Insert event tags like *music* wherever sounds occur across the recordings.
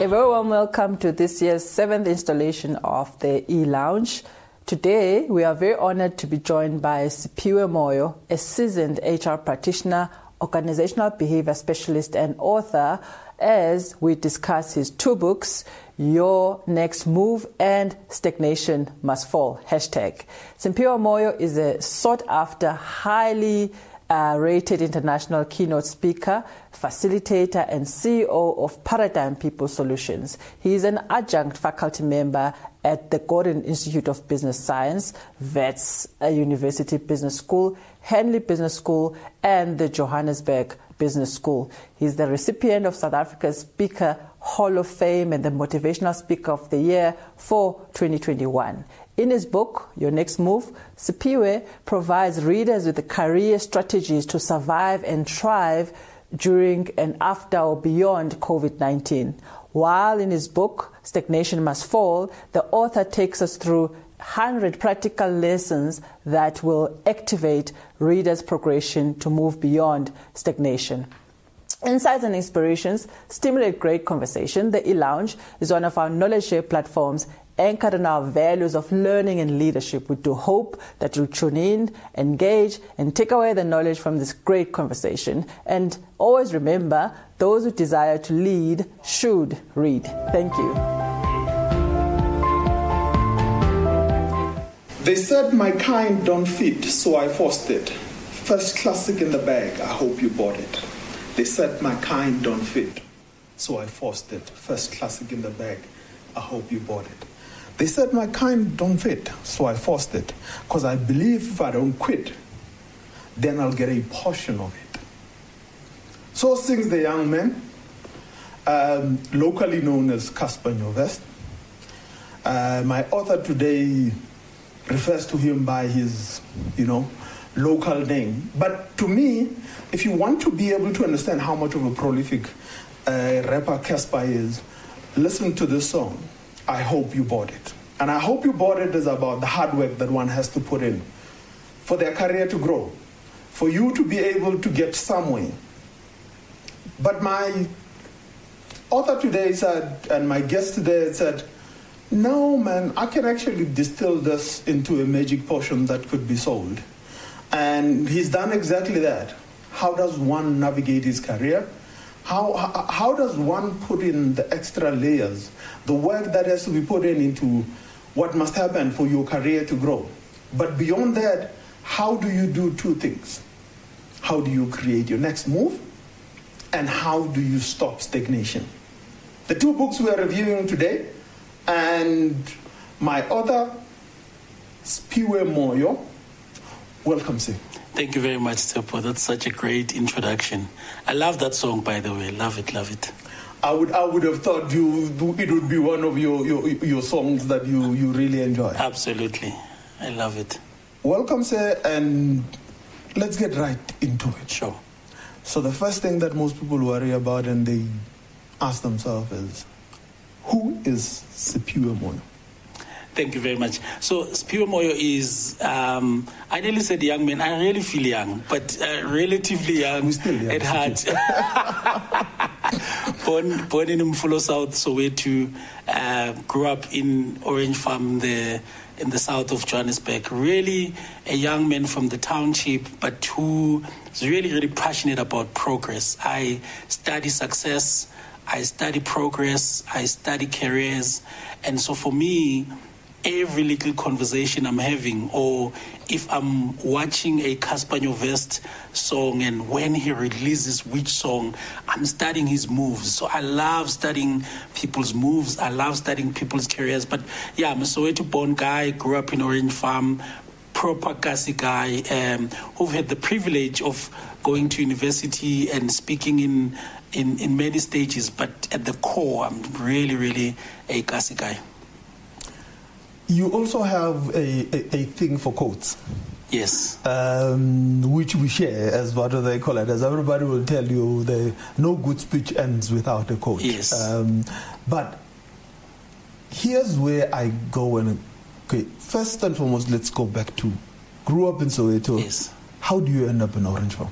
A very warm welcome to this year's seventh installation of the E Lounge. Today, we are very honored to be joined by Siphiwe Moyo, a seasoned HR practitioner, organizational behavior specialist, and author, as we discuss his two books, Your Next Move and Stagnation Must Fall. Hashtag. Siphiwe Moyo is a sought after, highly uh, rated international keynote speaker, facilitator, and CEO of Paradigm People Solutions. He is an adjunct faculty member at the Gordon Institute of Business Science, Wits University Business School, Henley Business School, and the Johannesburg Business School. He's the recipient of South Africa's Speaker Hall of Fame and the Motivational Speaker of the Year for 2021. In his book, Your Next Move, Siphiwe provides readers with career strategies to survive and thrive during and after or beyond COVID 19. While in his book, Stagnation Must Fall, the author takes us through 100 practical lessons that will activate readers' progression to move beyond stagnation. Insights and inspirations stimulate great conversation. The e-lounge is one of our knowledge share platforms anchored in our values of learning and leadership. We do hope that you'll tune in, engage, and take away the knowledge from this great conversation. And always remember, those who desire to lead should read. Thank you. They said my kind don't fit, so I forced it. First classic in the bag, I hope you bought it. They said my kind don't fit, so I forced it. First classic in the bag, I hope you bought it. They said my kind don't fit, so I forced it. Because I believe if I don't quit, then I'll get a portion of it. So sings the young man, um, locally known as Cassper Nyovest. Uh, my author today refers to him by his, you know, local name. But to me, if you want to be able to understand how much of a prolific uh, rapper Cassper is, listen to this song. I hope you bought it. And I hope you bought it is about the hard work that one has to put in for their career to grow, for you to be able to get somewhere. But my author today said, and my guest today said, no, man, I can actually distill this into a magic potion that could be sold. And he's done exactly that. How does one navigate his career? How, how, does one put in the extra layers, the work that has to be put in into what must happen for your career to grow? But beyond that, how do you do two things? How do you create your next move? And how do you stop stagnation? The two books we are reviewing today, and my author, Siphiwe Moyo. Welcome, sir. Thank you very much, Tepo. That's such a great introduction. I love that song, by the way. Love it, love it. I would, I would have thought you, it would be one of your, your, your songs that you, you really enjoy. Absolutely. I love it. Welcome, sir, and let's get right into it. Sure. So, the first thing that most people worry about and they ask themselves is who is Siphiwe Moyo? Thank you very much. So Siphiwe Moyo is, um, I nearly said young man. I really feel young, but uh, relatively young young, at heart. *laughs* born, born in Mofolo South, Soweto. Uh, grew up in Orange Farm, the in the south of Johannesburg. Really a young man from the township, but who is really, really passionate about progress. I study success. I study progress. I study careers. And so for me, every little conversation I'm having, or if I'm watching a Cassper Nyovest song and when he releases which song, I'm studying his moves. So I love studying people's moves. I love studying people's careers. But yeah, I'm a Soweto born guy, grew up in Orange Farm, proper Kasi guy, um, who've had the privilege of going to university and speaking in, in, in many stages. But at the core, I'm really, really a Kasi guy. You also have a, a, a thing for quotes. Yes. Um, which we share as what do they call it? As everybody will tell you, the no good speech ends without a quote. Yes. Um, but here's where I go and okay. First and foremost, let's go back to grew up in Soweto. Yes. How do you end up in Orange Farm?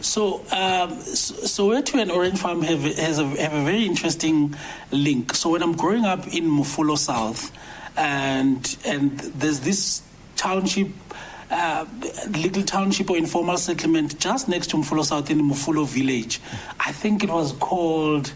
So, um, Soweto and Orange Farm have, has a, have a very interesting link. So, when I'm growing up in Mofolo South, and and there's this township, uh, little township or informal settlement just next to Mofolo South in Mofolo village. I think it was called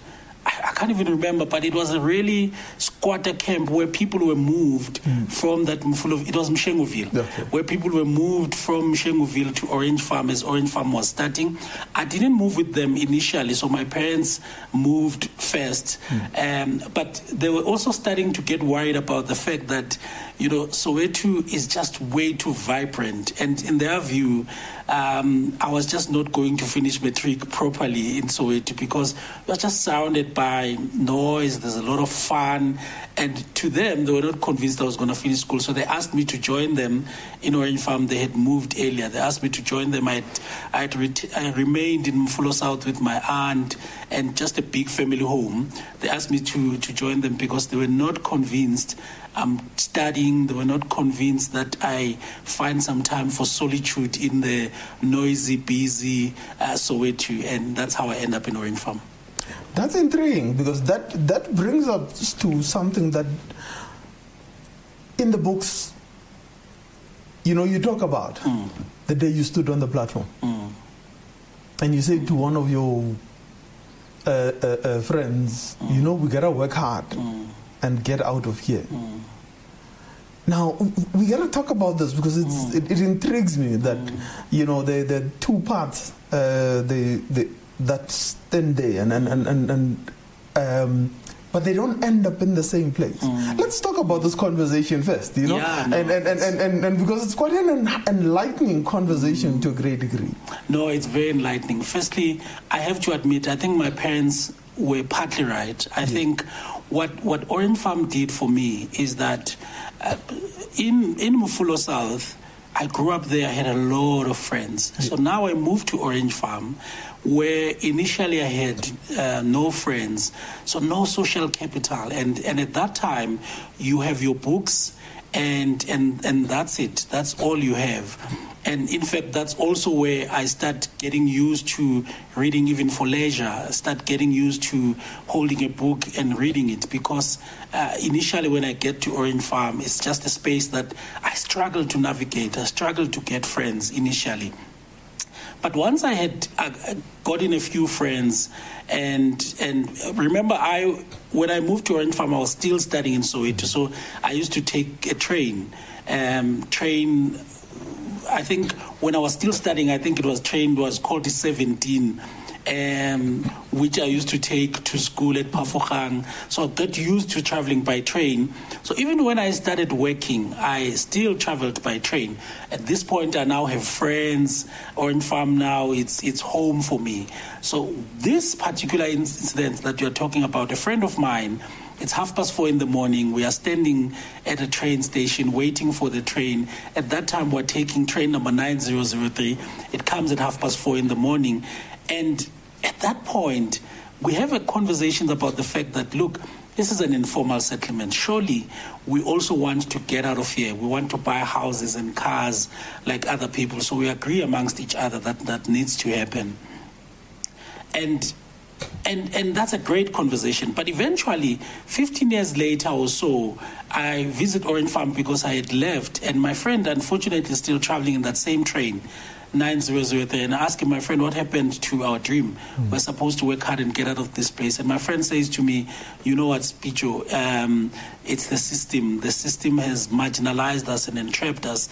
I can't even remember, but it was a really squatter camp where people were moved mm. from that full of, it was Mshengoville, okay. where people were moved from Mshengoville to Orange Farm as Orange Farm was starting. I didn't move with them initially, so my parents moved first. Mm. Um, but they were also starting to get worried about the fact that, you know, Soweto is just way too vibrant. And in their view, um, I was just not going to finish matric properly in Soweto because we were just surrounded by noise. There's a lot of fun, and to them, they were not convinced I was going to finish school. So they asked me to join them in Orange Farm. They had moved earlier. They asked me to join them. I had, I, ret- I remained in Mofolo South with my aunt and just a big family home. They asked me to to join them because they were not convinced I'm studying. They were not convinced that I find some time for solitude in the noisy, busy uh, Soweto, and that's how I end up in Orange Farm. That's intriguing because that that brings us to something that in the books, you know, you talk about mm. the day you stood on the platform, mm. and you said to one of your uh, uh, uh friends, mm. you know, we gotta work hard mm. and get out of here. Now we got to talk about this because mm. it, it, intrigues me that mm. you know the the two parts uh, the the that stand there and and and and, and um, but they don't end up in the same place. Mm. Let's talk about this conversation first, you know, yeah, no, and, and, and, and, and, and, because it's quite an enlightening conversation mm. to a great degree. No, it's very enlightening. Firstly, I have to admit, I think my parents were partly right. I yeah. think what what Orange Farm did for me is that in in Mofolo South, I grew up there. I had a lot of friends. So now I moved to Orange Farm, where initially I had uh, no friends, so no social capital, and and at that time, you have your books, and and and that's it. That's all you have. And in fact, that's also where I start getting used to reading even for leisure. Start getting used to holding a book and reading it because uh, initially when I get to Orange Farm, it's just a space that I struggle to navigate. I struggle to get friends initially. But once I had uh, gotten a few friends, and and remember, I when I moved to Orange Farm, I was still studying in Soweto, so I used to take a train, um, train I think when I was still studying, I think it was trained was called the 17. Um, which I used to take to school at Pafokang. So I got used to traveling by train. So even when I started working, I still traveled by train. At this point, I now have friends. Orange Farm now, it's it's home for me. So this particular incident that you're talking about, a friend of mine it's half past four in the morning. We are standing at a train station waiting for the train. At that time, we're taking train number 9003. It comes at half past four in the morning. And at that point, we have a conversation about the fact that, look, this is an informal settlement. Surely we also want to get out of here. We want to buy houses and cars like other people. So we agree amongst each other that that needs to happen. And and and that's a great conversation. But eventually, 15 years later or so, I visit Orange Farm because I had left, and my friend, unfortunately, is still traveling in that same train. 9003 and I asking my friend what happened to our dream. Mm. We're supposed to work hard and get out of this place. And my friend says to me, You know what, Spicho, um, it's the system. The system has marginalized us and entrapped us.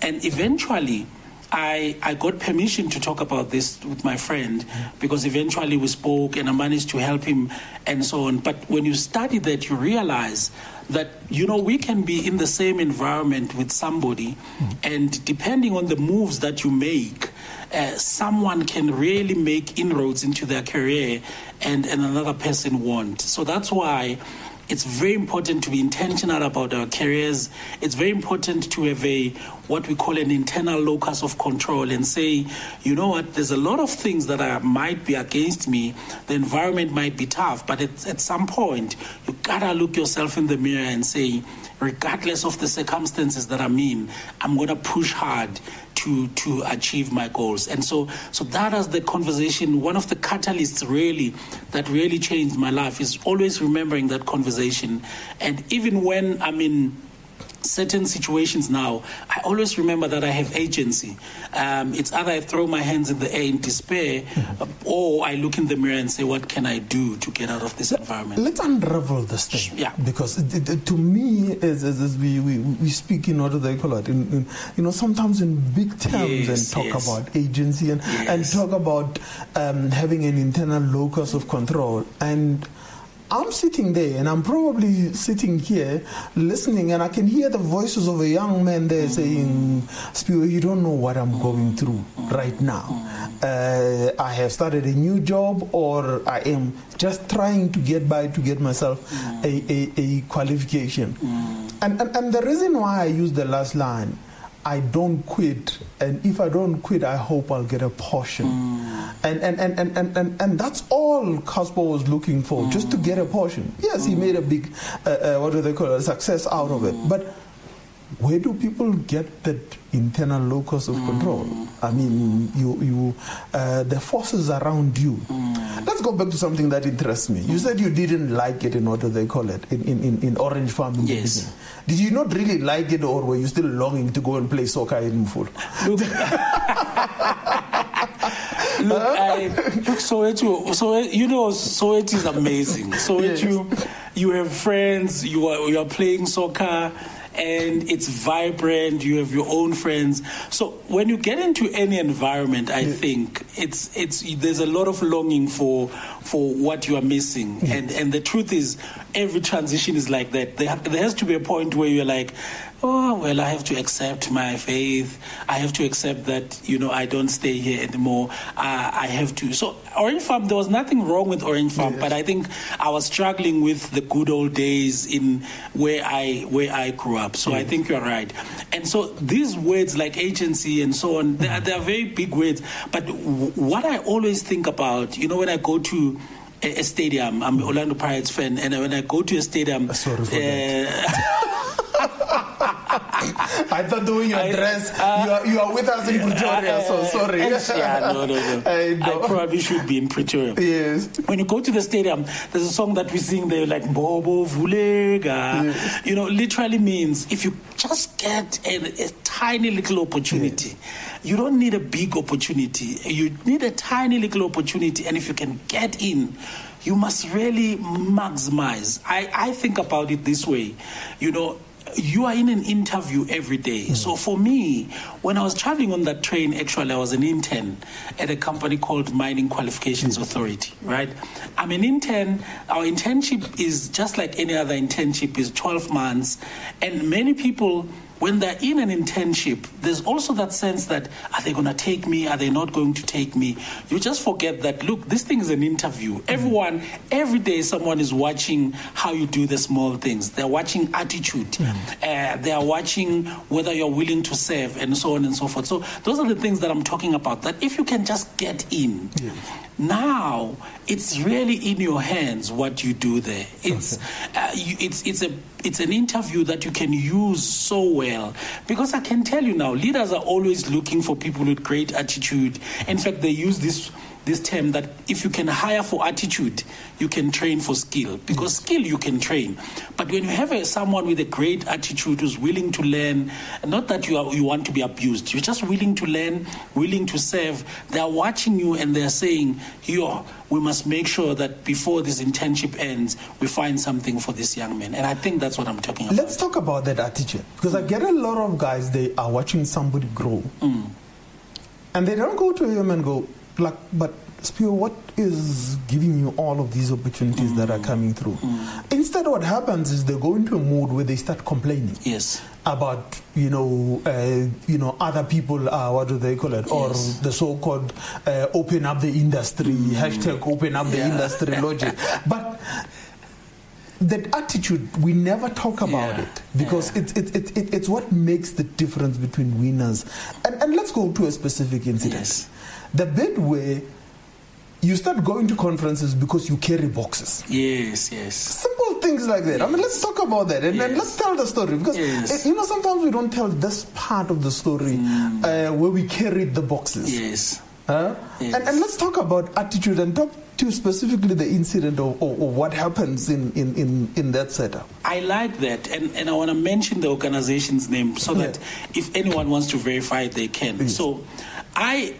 And eventually, I, I got permission to talk about this with my friend because eventually we spoke and I managed to help him and so on. But when you study that, you realize that, you know, we can be in the same environment with somebody, and depending on the moves that you make, uh, someone can really make inroads into their career and, and another person won't. So that's why it's very important to be intentional about our careers. It's very important to have a what we call an internal locus of control and say, you know what, there's a lot of things that are, might be against me. The environment might be tough, but at, at some point, you gotta look yourself in the mirror and say, regardless of the circumstances that I'm in, I'm going to push hard to to achieve my goals. And so so that is the conversation. One of the catalysts really that really changed my life is always remembering that conversation. And even when I'm in certain situations now, I always remember that I have agency. Um, it's either I throw my hands in the air in despair, or I look in the mirror and say, "What can I do to get out of this environment?" Let's unravel this thing. Yeah. Because it, it, to me, as, as, as we, we, we speak in what do they call it? In, in, you know, sometimes in big terms Yes, and talk yes. about agency and, and talk about um, having an internal locus of control. And I'm sitting there and I'm probably sitting here listening and I can hear the voices of a young man there saying, Spew, you don't know what I'm going through right now. Uh, I have started a new job or I am just trying to get by to get myself a, a, a qualification. And, and, and the reason why I use the last line, I don't quit, and if I don't quit, I hope I'll get a portion. And, and, and, and, and, and, and that's all Cassper was looking for, just to get a portion. Yes, he made a big, uh, uh, what do they call it, a success out of it. But where do people get that internal locus of control? Mm. I mean, you, you, uh, the forces around you. Mm. Let's go back to something that interests me. You mm. said you didn't like it in what do they call it in, in, in, Orange farming. Yes. Did you not really like it, or were you still longing to go and play soccer in Mful? Look, *laughs* look, I, look, Soweto, so you know, Soweto is amazing. *laughs* Soweto, yes. you, you have friends, you are you are playing soccer, and it's vibrant. You have your own friends. So when you get into any environment, I think it's it's there's a lot of longing for for what you are missing, and and the truth is, every transition is like that. There, there has to be a point where you're like. Oh, well, I have to accept my faith. I have to accept that, you know, I don't stay here anymore. Uh, I have to. So, Orange Farm, there was nothing wrong with Orange Farm, but I think I was struggling with the good old days in where I where I grew up. So, I think you're right. And so, these words like agency and so on, they are, they are very big words. But w- what I always think about, you know, when I go to a, a stadium, I'm Orlando Pirates fan, and when I go to a stadium, Sorry for uh, *laughs* *laughs* I thought the way you I- address, uh, you, are, you are with us in Pretoria, so sorry. yeah, no, no, no. *laughs* I know. probably should be in Pretoria. Yes. When you go to the stadium, there's a song that we sing there like Bobo Vulega. You know, literally means if you just get a, a tiny little opportunity, you don't need a big opportunity. You need a tiny little opportunity, and if you can get in, you must really maximize. I, I think about it this way. You know, you are in an interview every day. Mm. So for me, when I was traveling on that train, actually, I was an intern at a company called Mining Qualifications mm. Authority, right? I'm an intern. Our internship is just like any other internship, is 12 months. And many people, when they're in an internship, there's also that sense that are they going to take me? Are they not going to take me? You just forget that, look, this thing is an interview. Everyone, every day, someone is watching how you do the small things. They're watching attitude. Uh, they are watching whether you're willing to serve and so on and so forth. So, those are the things that I'm talking about. That if you can just get in, now it's really in your hands what you do there. It's uh, you, it's it's a it's an interview that you can use so well because I can tell you now, leaders are always looking for people with great attitude. In fact, they use this this term that if you can hire for attitude, you can train for skill because skill you can train. But when you have a, someone with a great attitude who's willing to learn, not that you are, you want to be abused, you're just willing to learn, willing to serve. They are watching you and they're saying, "Yo, we must make sure that before this internship ends, we find something for this young man." And I think that's what I'm talking about. Let's talk about that attitude because I get a lot of guys. They are watching somebody grow, mm. and they don't go to him and go like, "But Spear, what is giving you all of these opportunities that are coming through?" Instead, what happens is they go into a mood where they start complaining Yes. about you know uh, you know other people are what do they call it yes. or the so-called uh, open up the industry hashtag open up the industry *laughs* logic but that attitude we never talk about Yeah. it because Yeah. it's it, it, it, it's what makes the difference between winners and, and let's go to a specific incident Yes. The bit where you start going to conferences because you carry boxes Yes. Yes. simple things like that. I mean, let's talk about that and, and let's tell the story because Yes. eh, you know sometimes we don't tell this part of the story uh, where we carried the boxes. Yes. Huh? Yes. And, and let's talk about attitude and talk to specifically the incident or, or, or what happens in, in, in, in that setup. I like that, and, and I want to mention the organization's name so that if anyone wants to verify they can. So, I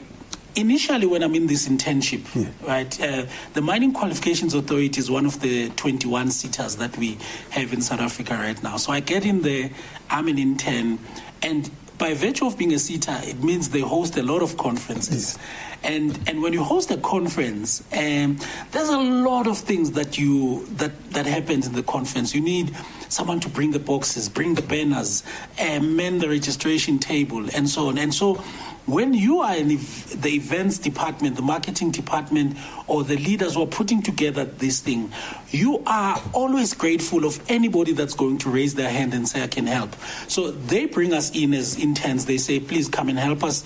initially when I'm in this internship, Yeah. right, uh, the Mining Qualifications Authority is one of the 21 SETAs that we have in South Africa right now. So I get in there, I'm an intern, and by virtue of being a SETA, it means they host a lot of conferences. And and when you host a conference, um, there's a lot of things that you that that happens in the conference. You need someone to bring the boxes, bring the banners, uh, man the registration table, and so on. And so, when you are in the events department, the marketing department, or the leaders who are putting together this thing, you are always grateful of anybody that's going to raise their hand and say, "I can help." So they bring us in as interns. They say, "Please come and help us."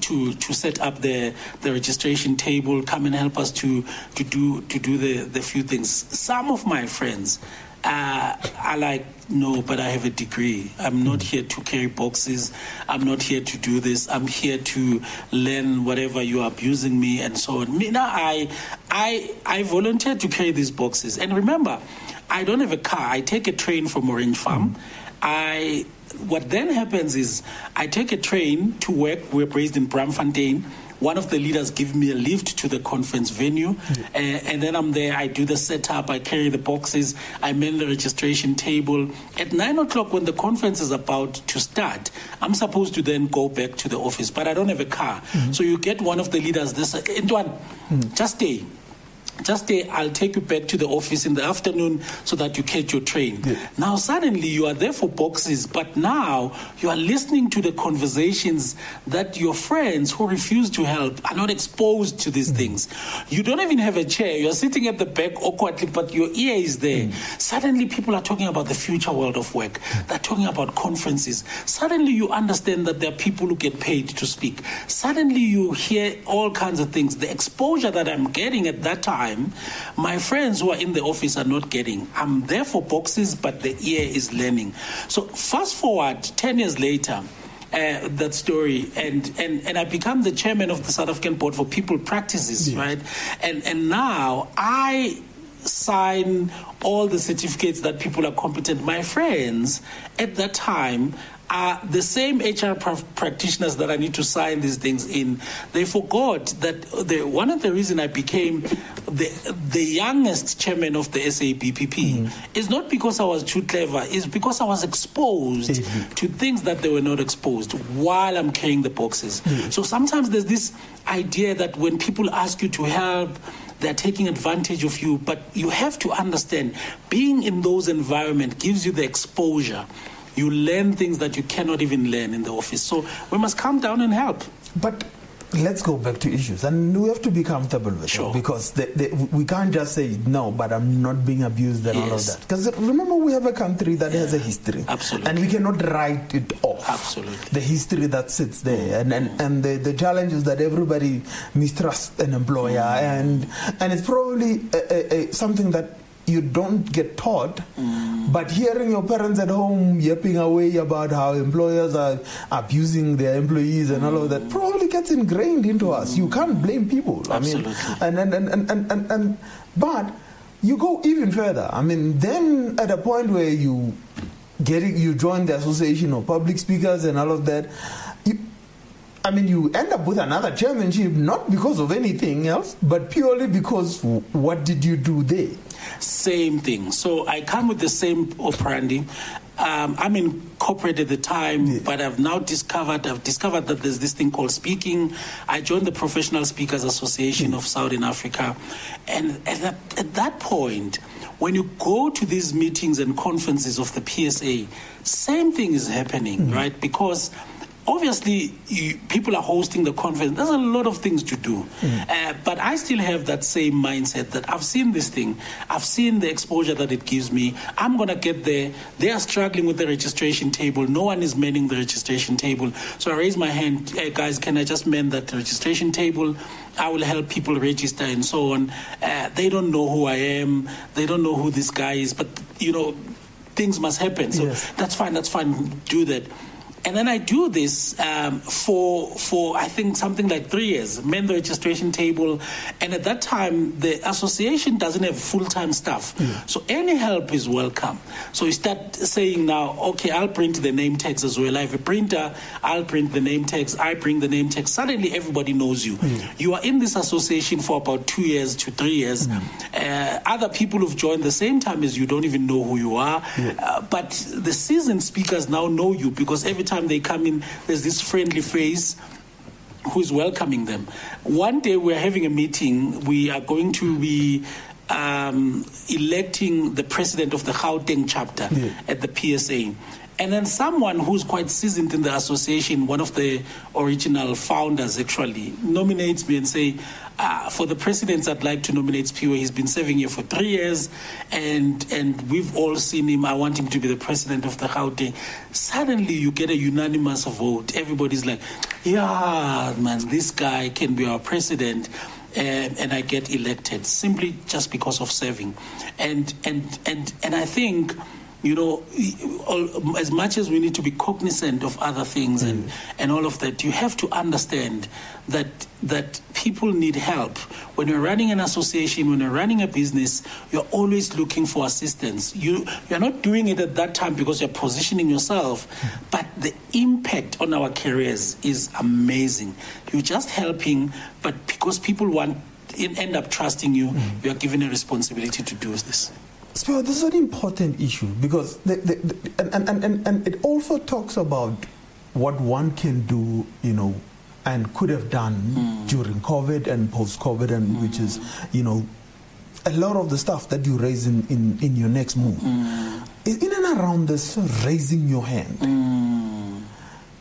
to to set up the the registration table come and help us to to do to do the the few things some of my friends uh, are like no but i have a degree. I'm not mm. here to carry boxes. I'm not here to do this. I'm here to learn whatever you are abusing me and so on. Now i i i volunteered to carry these boxes. And remember i don't have a car. I take a train from orange farm. Mm. I what then happens is I take a train to work. We're based in Braamfontein. One of the leaders give me a lift to the conference venue, uh, and then I'm there. I do the setup. I carry the boxes. I man the registration table. At nine o'clock, when the conference is about to start, I'm supposed to then go back to the office, but I don't have a car. So you get one of the leaders. This, Antoine, just stay just stay i'll take you back to the office in the afternoon so that you catch your train. Now suddenly you are there for boxes but now you are listening to the conversations that your friends who refuse to help are not exposed to these mm. things. You don't even have a chair. You're sitting at the back awkwardly but your ear is there. Mm. Suddenly people are talking about the future world of work. Mm. They're talking about conferences. Suddenly you understand that there are people who get paid to speak. Suddenly you hear all kinds of things. The exposure that i'm getting at that time my friends who are in the office are not getting i'm there for boxes but the ear is learning so fast forward 10 years later uh, that story and, and and I become the chairman of the South African Board for People Practices, right? And and now I sign all the certificates that people are competent. My friends at that time are the same HR pra- practitioners that I need to sign these things in. They forgot that the, one of the reason I became the the youngest chairman of the SABPP mm-hmm. is not because I was too clever, it's because I was exposed to things that they were not exposed while I'm carrying the boxes. So sometimes there's this idea that when people ask you to help, they're taking advantage of you but you have to understand being in those environments gives you the exposure you learn things that you cannot even learn in the office so we must come down and help But let's go back to issues, and we have to be comfortable with Sure. it because the, the, we can't just say no, but I'm not being abused and all of that. Because remember, we have a country that has a history, Absolutely. and we cannot write it off. Absolutely. the history that sits there, and and, and the, the challenge is that everybody mistrusts an employer, mm. and and it's probably a, a, a, something that you don't get taught. But hearing your parents at home yapping away about how employers are abusing their employees and all of that probably gets ingrained into us. You can't blame people. I mean, and and, and, and, and, and, and but you go even further. I mean, then at a point where you getting you join the association of public speakers and all of that, you, I mean, you end up with another chairmanship not because of anything else, but purely because w- what did you do there? Same thing. So I come with the same operandi. Um, I'm in corporate at the time, but I've now discovered I've discovered that there's this thing called speaking. I joined the Professional Speakers Association of Southern Africa, and at that, at that point, when you go to these meetings and conferences of the PSA, same thing is happening, right? Because obviously you, people are hosting the conference there's a lot of things to do mm. uh, but i still have that same mindset that i've seen this thing i've seen the exposure that it gives me i'm going to get there they are struggling with the registration table no one is manning the registration table so i raise my hand hey guys can i just man that registration table I will help people register and so on. Uh, they don't know who I am. They don't know who this guy is. But, you know, things must happen. So yes. that's fine. That's fine. Do that. And then I do this um, for for I think something like three years, men the registration table, and at that time the association doesn't have full time staff, mm. so any help is welcome. So you start saying now, okay, I'll print the name tags as well. I have a printer, I'll print the name tags. I bring the name tags. Suddenly everybody knows you. Mm. You are in this association for about two years to three years. Mm. Uh, other people who've joined the same time as you don't even know who you are, uh, but the seasoned speakers now know you because every time they come in, there's this friendly face who's welcoming them. One day we're having a meeting. We are going to be um, electing the president of the Gauteng chapter yeah. at the PSA. And then someone who's quite seasoned in the association, one of the original founders actually, nominates me and say, uh, for the presidents, I'd like to nominate Siphiwe. He's been serving here for three years, and and we've all seen him. I want him to be the president of the Gauteng. Suddenly, you get a unanimous vote. Everybody's like, "Yeah, man, this guy can be our president." And, and, I get elected simply just because of serving, and and and and I think you know, all, as much as we need to be cognizant of other things mm. and, and all of that, you have to understand that that people need help. When you're running an association, when you're running a business, you're always looking for assistance. You you're not doing it at that time because you're positioning yourself, mm. but the impact on our careers is amazing. You're just helping, but because people want end up trusting you, mm. you are given a responsibility to do this. So this is an important issue because the, the, the, and, and, and, and it also talks about what one can do, you know, and could have done mm. during COVID and post COVID, and mm. which is, you know, a lot of the stuff that you raise in, in, in your next move. Mm. In and around this, raising your hand. Mm.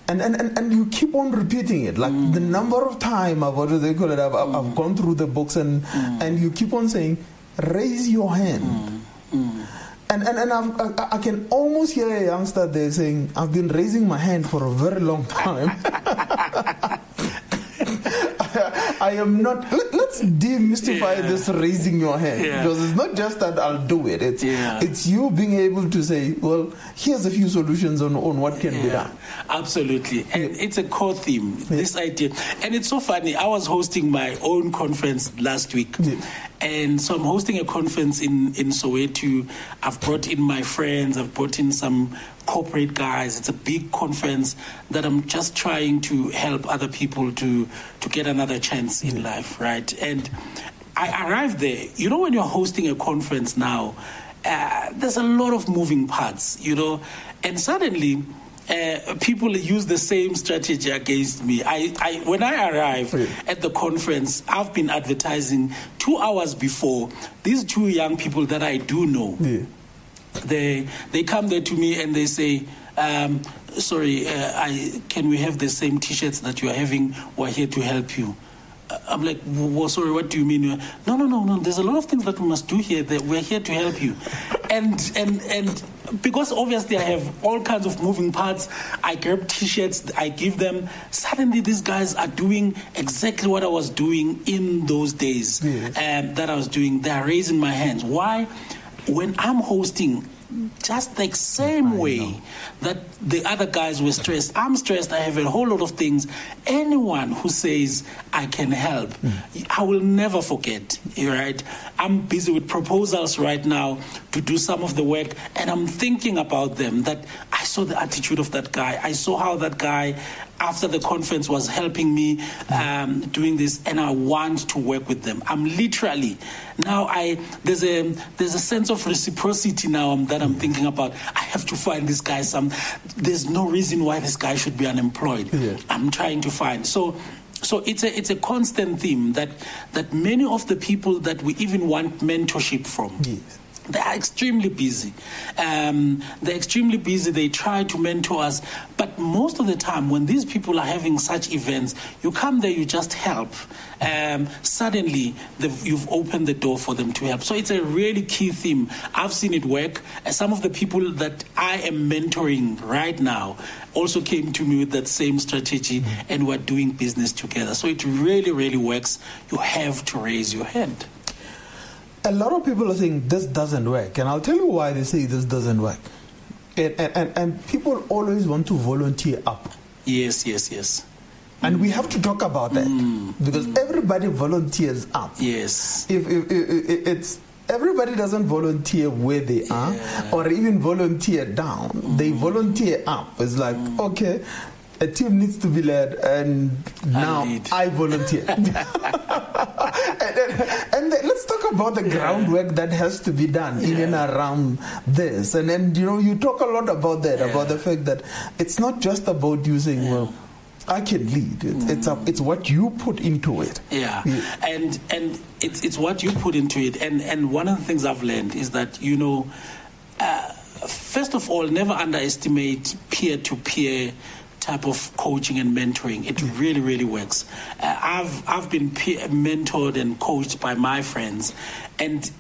And, and, and, and you keep on repeating it. Like the mm. number of time I've, what do they call it? I've, I've mm. gone through the books and, and you keep on saying, raise your hand Mm. And, and, and I, I can almost hear a youngster there saying, I've been raising my hand for a very long time. *laughs* I am not. Let, us demystify yeah. this raising your hand yeah. because it's not just that I'll do it. It's yeah. it's you being able to say, well, here's a few solutions on, on what can be done. Absolutely, and it's a core theme. This idea, and it's so funny. I was hosting my own conference last week, and so I'm hosting a conference in, in Soweto. I've brought in my friends, I've brought in some corporate guys. It's a big conference that I'm just trying to help other people to, to get another chance in life, right? And I arrived there. You know, when you're hosting a conference now, uh, there's a lot of moving parts, you know, and suddenly uh, people use the same strategy against me. I, I when I arrive yeah. at the conference, I've been advertising two hours before. These two young people that I do know, yeah. they they come there to me and they say. Um, sorry, uh, I, can we have the same T-shirts that you are having? We're here to help you. I'm like, well, sorry, what do you mean? No, no, no, no. There's a lot of things that we must do here. That we're here to help you, and and and because obviously I have all kinds of moving parts. I grab T-shirts, I give them. Suddenly, these guys are doing exactly what I was doing in those days yes. um, that I was doing. They are raising my hands. Why? When I'm hosting, just the same way that the other guys were stressed. I'm stressed. I have a whole lot of things. Anyone who says I can help, mm. I will never forget. Right? I'm busy with proposals right now to do some of the work, and I'm thinking about them. That I saw the attitude of that guy. I saw how that guy after the conference was helping me um, doing this, and I want to work with them. I'm literally now I there's a there's a sense of reciprocity now that I'm thinking about. I have to find this guy some. There's no reason why this guy should be unemployed. Yeah. I'm trying to find so. So it's a it's a constant theme that that many of the people that we even want mentorship from, yes They are extremely busy. Um, they're extremely busy. They try to mentor us. But most of the time, when these people are having such events, you come there, you just help. Um, suddenly, you've opened the door for them to help. So it's a really key theme. I've seen it work. Uh, some of the people that I am mentoring right now also came to me with that same strategy, and we're doing business together. So it really, really works. You have to raise your hand a lot of people are saying this doesn't work, and I'll tell you why they say this doesn't work. And, and, and people always want to volunteer up. Yes, yes, yes. And we have to talk about that mm. because mm. everybody volunteers up. Yes. If, if, if, if, it's everybody doesn't volunteer where they are yeah. or even volunteer down. Mm. They volunteer up. It's like, mm. okay, a team needs to be led, and now I, I volunteer. *laughs* and, and, and, let's talk about the groundwork that has to be done yeah. in and around this. And then, you know, you talk a lot about that, yeah. about the fact that it's not just about using, well, I can lead. It's, mm. it's, a, it's, what you put into it. Yeah, yeah. and and it's it's what you put into it. And and one of the things I've learned is that you know, uh, first of all, never underestimate peer to peer type of coaching and mentoring. It really, really works. Uh, I've I've been peer- mentored and coached by my friends, and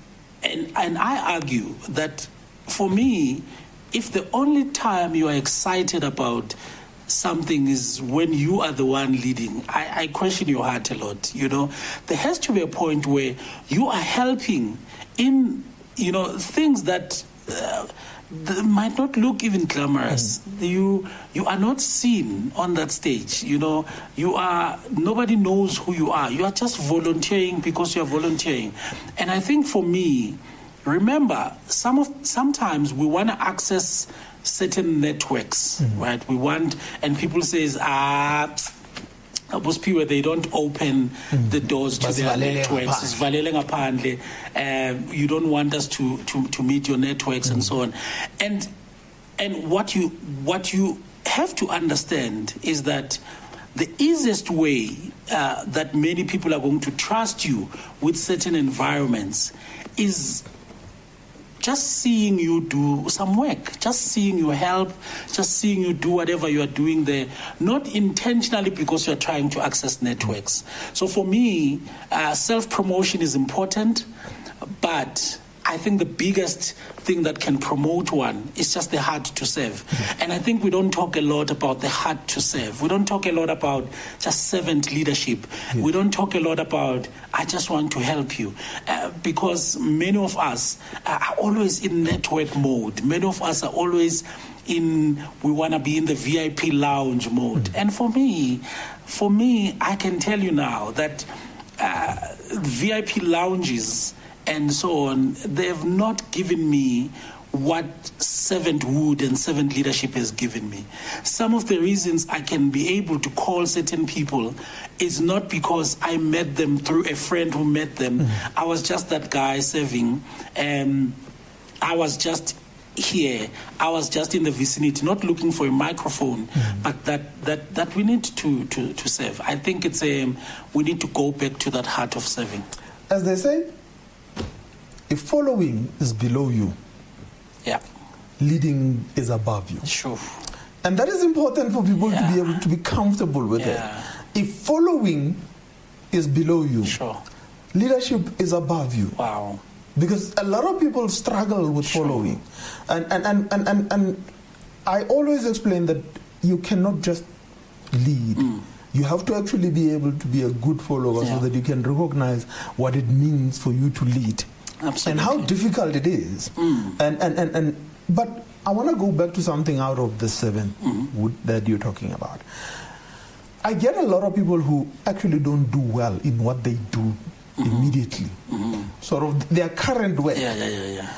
and and I argue that for me, if the only time you are excited about something is when you are the one leading. I, I, question your heart a lot. You know, there has to be a point where you are helping in, you know, things that. Uh, might not look even glamorous. Mm. You you are not seen on that stage. You know, you are nobody knows who you are. You are just volunteering because you are volunteering. And I think for me, remember, some of sometimes we want to access certain networks, mm. right? We want and people says ah people they don't open mm. the doors to their networks um, you don't want us to, to, to meet your networks mm. and so on and and what you what you have to understand is that the easiest way uh, that many people are going to trust you with certain environments is just seeing you do some work, just seeing you help, just seeing you do whatever you are doing there, not intentionally because you're trying to access networks. So for me, uh, self promotion is important, but I think the biggest thing that can promote one is just the heart to serve. Mm-hmm. And I think we don't talk a lot about the heart to serve. We don't talk a lot about just servant leadership. Yeah. We don't talk a lot about, I just want to help you. Uh, because many of us are always in network mode. Many of us are always in, we want to be in the VIP lounge mode. Mm-hmm. And for me, for me, I can tell you now that uh, VIP lounges and so on, they have not given me what servanthood and servant leadership has given me. Some of the reasons I can be able to call certain people is not because I met them through a friend who met them. Mm-hmm. I was just that guy serving. and I was just here. I was just in the vicinity, not looking for a microphone, mm-hmm. but that, that, that we need to, to, to serve. I think it's a, we need to go back to that heart of serving. As they say, if following is below you, yeah, leading is above you. Sure. And that is important for people yeah. to be able to be comfortable with yeah. it. If following is below you, sure. leadership is above you. Wow. Because a lot of people struggle with sure. following. And, and, and, and, and, and I always explain that you cannot just lead. Mm. You have to actually be able to be a good follower yeah. so that you can recognize what it means for you to lead. Absolutely. and how difficult it is. Mm. And, and, and, and, but I want to go back to something out of the 7 mm. that you're talking about. I get a lot of people who actually don't do well in what they do mm-hmm. immediately, mm-hmm. sort of their current way. Yeah, yeah, yeah, yeah.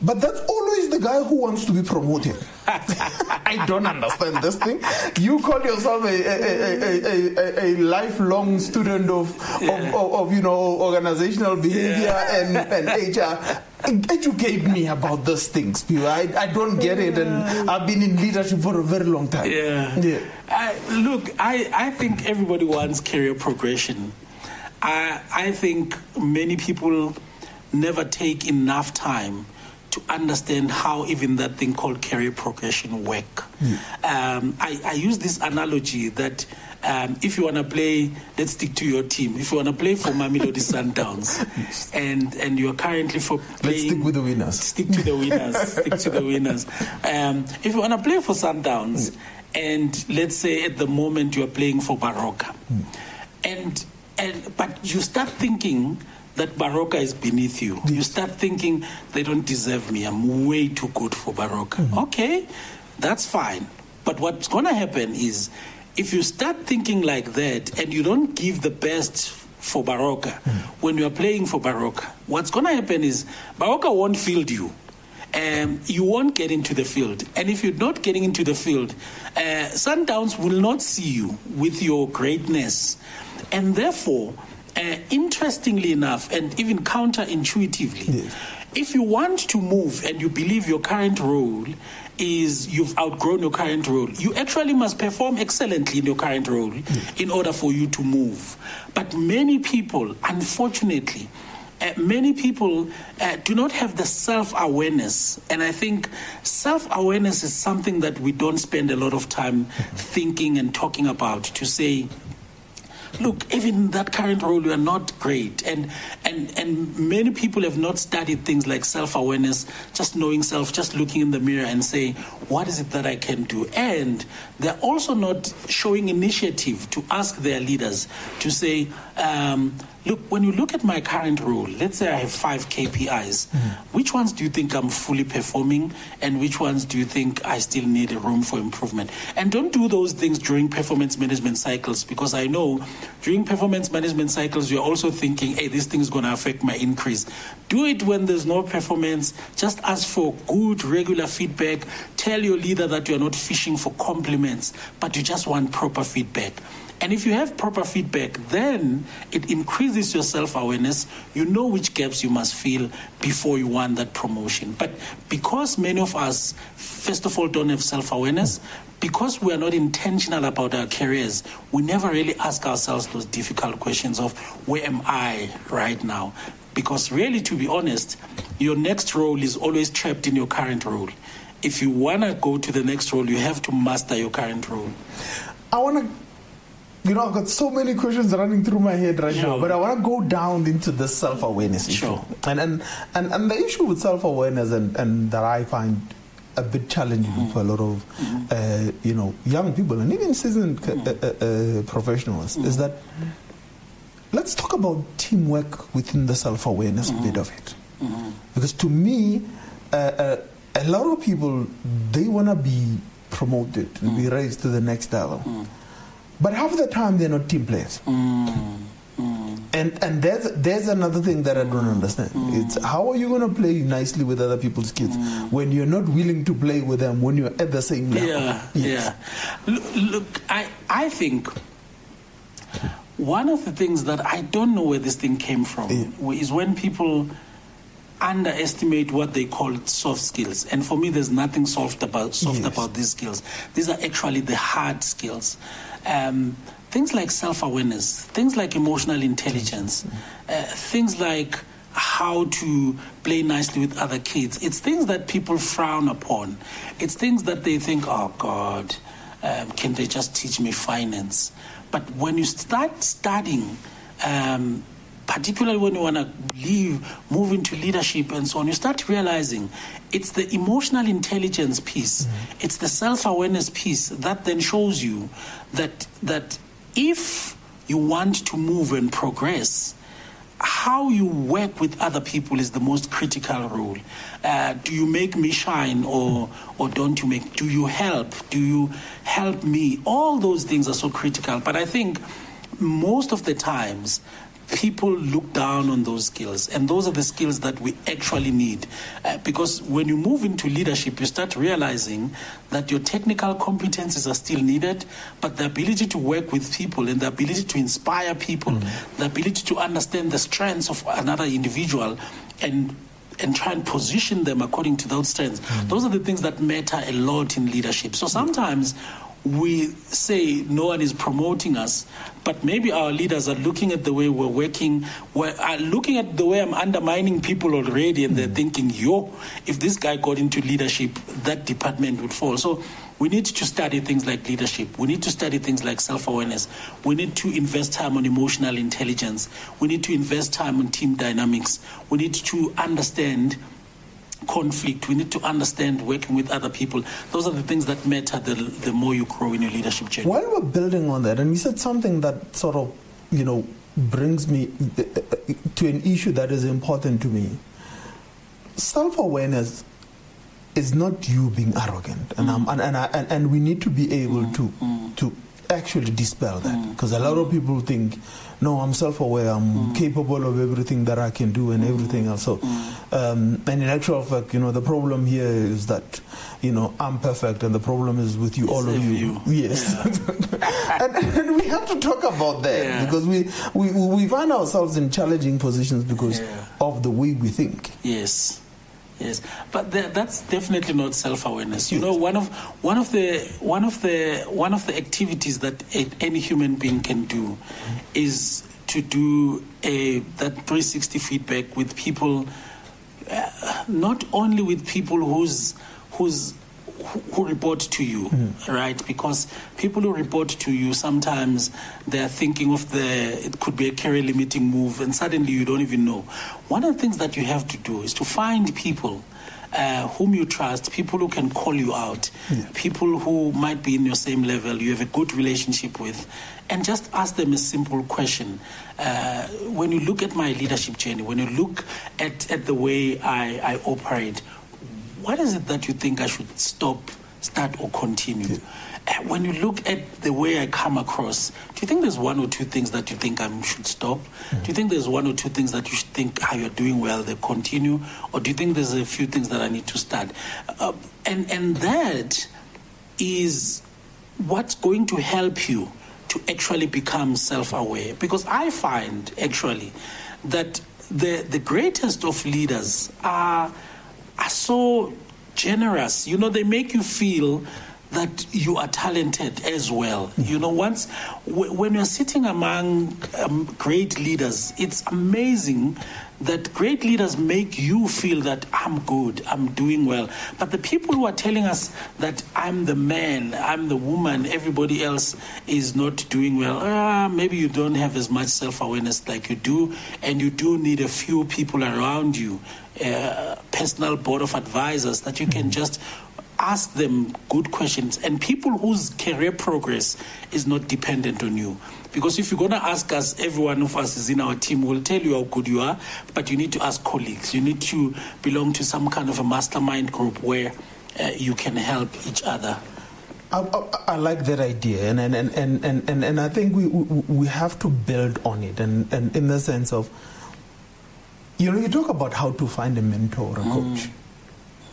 But that's always the guy who wants to be promoted. *laughs* I don't understand this thing. You call yourself a, a, a, a, a lifelong student of, yeah. of, of, of, you know organizational behavior yeah. and, and HR. Educate me about those things, I, I don't get it, and I've been in leadership for a very long time. Yeah. yeah. I, look, I, I think everybody wants career progression. I, I think many people never take enough time to understand how even that thing called career progression work. Um, I, I use this analogy that um, if you want to play, let's stick to your team. If you want to play for Mamelodi *laughs* Sundowns, and and you are currently for playing, Let's stick with the winners. Stick to the winners. *laughs* stick to the winners. Um, if you want to play for Sundowns, and let's say at the moment you are playing for Baroka, and and but you start thinking that Baroka is beneath you. You start thinking they don't deserve me. I'm way too good for Baroka. Okay, that's fine. But what's going to happen is if you start thinking like that and you don't give the best for Baroka when you are playing for Baroka, what's going to happen is Baroka won't field you. Um, you won't get into the field. And if you're not getting into the field, uh, Sundowns will not see you with your greatness. And therefore, uh, interestingly enough, and even counterintuitively, if you want to move and you believe your current role is you've outgrown your current role, you actually must perform excellently in your current role in order for you to move. But many people, unfortunately, uh, many people uh, do not have the self awareness. And I think self awareness is something that we don't spend a lot of time thinking and talking about to say, look, even that current role, you are not great. And, and, and many people have not studied things like self awareness, just knowing self, just looking in the mirror and saying, what is it that I can do? And they're also not showing initiative to ask their leaders to say, um, look, when you look at my current role, let's say I have five KPIs, mm-hmm. which ones do you think I'm fully performing and which ones do you think I still need a room for improvement? And don't do those things during performance management cycles because I know during performance management cycles, you're also thinking, hey, this thing is going to affect my increase. Do it when there's no performance. Just ask for good, regular feedback. Tell your leader that you're not fishing for compliments, but you just want proper feedback. And if you have proper feedback, then it increases your self awareness. You know which gaps you must fill before you want that promotion. But because many of us, first of all, don't have self awareness, because we are not intentional about our careers, we never really ask ourselves those difficult questions of where am I right now? Because, really, to be honest, your next role is always trapped in your current role. If you want to go to the next role, you have to master your current role. I want to, you know, I've got so many questions running through my head right now, but I want to go down into the self awareness issue. Sure. And, and, and, and the issue with self awareness and, and that I find a bit challenging Mm-hmm. for a lot of, uh, you know, young people and even seasoned uh, uh, uh, professionals is Mm-hmm. that let's talk about teamwork within the self awareness Mm-hmm. bit of it. Because to me, uh, uh, a lot of people, they want to be promoted and be raised to the next level. But half the time, they're not team players. Mm. And and there's there's another thing that I don't understand. Mm. It's how are you going to play nicely with other people's kids when you're not willing to play with them when you're at the same level? Yeah, Yes. yeah. Look, look, I, I think one of the things that I don't know where this thing came from Yeah. is when people underestimate what they call soft skills. And for me, there's nothing soft about soft Yes. about these skills. These are actually the hard skills. Um, things like self-awareness, things like emotional intelligence, uh, things like how to play nicely with other kids. It's things that people frown upon. It's things that they think, oh God, um, can they just teach me finance? But when you start studying, um, particularly when you want to leave, move into leadership and so on, you start realizing it's the emotional intelligence piece, it's the self-awareness piece that then shows you that that if you want to move and progress, how you work with other people is the most critical role. Uh, do you make me shine or or don't you make? Do you help? Do you help me? All those things are so critical. But I think most of the times people look down on those skills and those are the skills that we actually need uh, because when you move into leadership you start realizing that your technical competencies are still needed but the ability to work with people and the ability to inspire people the ability to understand the strengths of another individual and and try and position them according to those strengths. Those are the things that matter a lot in leadership. So sometimes we say no one is promoting us, but maybe our leaders are looking at the way we're working, we're, are looking at the way I'm undermining people already, and they're thinking, yo, if this guy got into leadership, that department would fall. So we need to study things like leadership. We need to study things like self awareness. We need to invest time on emotional intelligence. We need to invest time on team dynamics. We need to understand conflict. We need to understand working with other people. Those are the things that matter the, the more you grow in your leadership journey. While we're building on that, and you said something that sort of, you know, brings me uh, uh, to an issue that is important to me. Self awareness is not you being arrogant, and, mm. and, and, and, and, we need to be able mm. to, mm. to actually dispel that because a lot of people think no i'm self-aware i'm mm. capable of everything that i can do and mm. everything else so mm. um, and in actual fact you know the problem here is that you know i'm perfect and the problem is with you it's all of you, you. yes yeah. *laughs* and, and, we have to talk about that yeah. because we, we we find ourselves in challenging positions because yeah. of the way we think yes Yes, but that's definitely not self-awareness. You know, one of one of the one of the one of the activities that a, any human being can do is to do a that 360 feedback with people, uh, not only with people whose whose who report to you, mm. right? Because people who report to you sometimes they're thinking of the it could be a career limiting move, and suddenly you don't even know. One of the things that you have to do is to find people. Uh, whom you trust, people who can call you out, yeah. people who might be in your same level, you have a good relationship with, and just ask them a simple question. Uh, when you look at my leadership journey, when you look at, at the way I, I operate, what is it that you think I should stop, start, or continue? Yeah. Uh, when you look at the way I come across, do you think there's one or two things that you think I should stop? Do you think there's one or two things that you should think how ah, you're doing well, they continue? Or do you think there's a few things that I need to start? Uh, and, and that is what's going to help you to actually become self aware. Because I find actually that the, the greatest of leaders are are so generous. You know, they make you feel that you are talented as well. You know, once w- when you're sitting among um, great leaders, it's amazing that great leaders make you feel that I'm good, I'm doing well. But the people who are telling us that I'm the man, I'm the woman, everybody else is not doing well, ah, maybe you don't have as much self awareness like you do, and you do need a few people around you, uh, personal board of advisors that you can mm-hmm. just ask them good questions and people whose career progress is not dependent on you. Because if you're going to ask us, every one of us is in our team, will tell you how good you are, but you need to ask colleagues. You need to belong to some kind of a mastermind group where uh, you can help each other. I, I, I, like that idea, and and, and, and, and, and I think we, we, we have to build on it, and, and in the sense of, you know, you talk about how to find a mentor, or a coach, mm.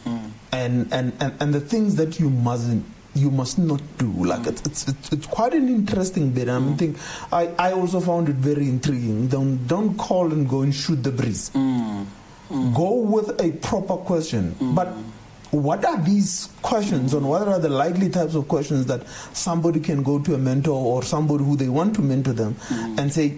Mm. And, and, and, and the things that you mustn't you must not do. Like mm. it's, it's, it's quite an interesting bit. I mm. think I, I also found it very intriguing. Don't don't call and go and shoot the breeze. Mm. Mm. Go with a proper question. Mm. But what are these questions and what are the likely types of questions that somebody can go to a mentor or somebody who they want to mentor them and say,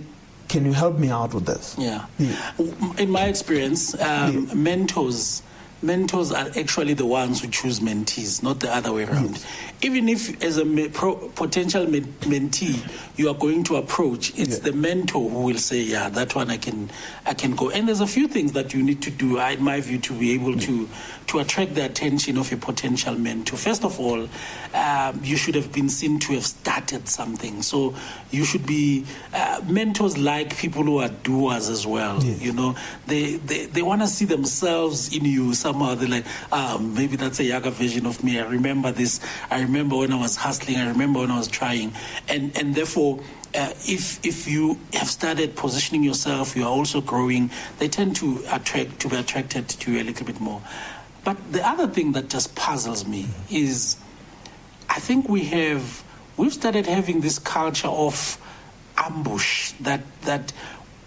can you help me out with this? Yeah. yeah. In my experience, um, yeah. mentors mentors are actually the ones who choose mentees, not the other way around. Yes. Even if, as a me- pro- potential me- mentee, you are going to approach, it's yeah. the mentor who will say, "Yeah, that one I can, I can go." And there's a few things that you need to do, in my view, to be able yeah. to to attract the attention of a potential mentor. First of all, um, you should have been seen to have started something. So you should be uh, mentors like people who are doers as well. Yes. You know, they they, they want to see themselves in you somehow. They're like, ah, maybe that's a younger version of me. I remember this. I remember when I was hustling. I remember when I was trying, and and therefore. Uh, if if you have started positioning yourself, you are also growing. They tend to attract to be attracted to you a little bit more. But the other thing that just puzzles me is I think we have we've started having this culture of ambush that that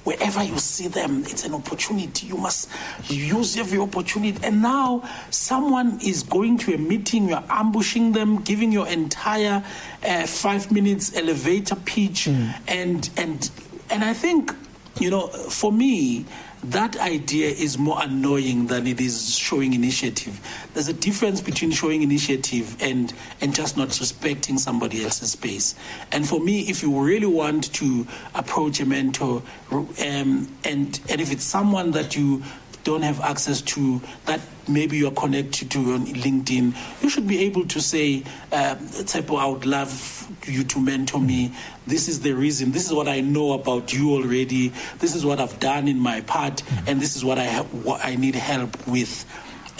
wherever you see them, it's an opportunity. You must use every opportunity. And now someone is going to a meeting, you're ambushing them, giving your entire uh, five minutes elevator pitch. Mm. And, and, and I think, you know, for me, that idea is more annoying than it is showing initiative. There's a difference between showing initiative and, and just not respecting somebody else's space. And for me, if you really want to approach a mentor, um, and, and if it's someone that you don't have access to that maybe you're connected to on LinkedIn, you should be able to say, uh, Tsepo, I would love you to mentor me. This is the reason. This is what I know about you already. This is what I've done in my part, and this is what I have, what I need help with.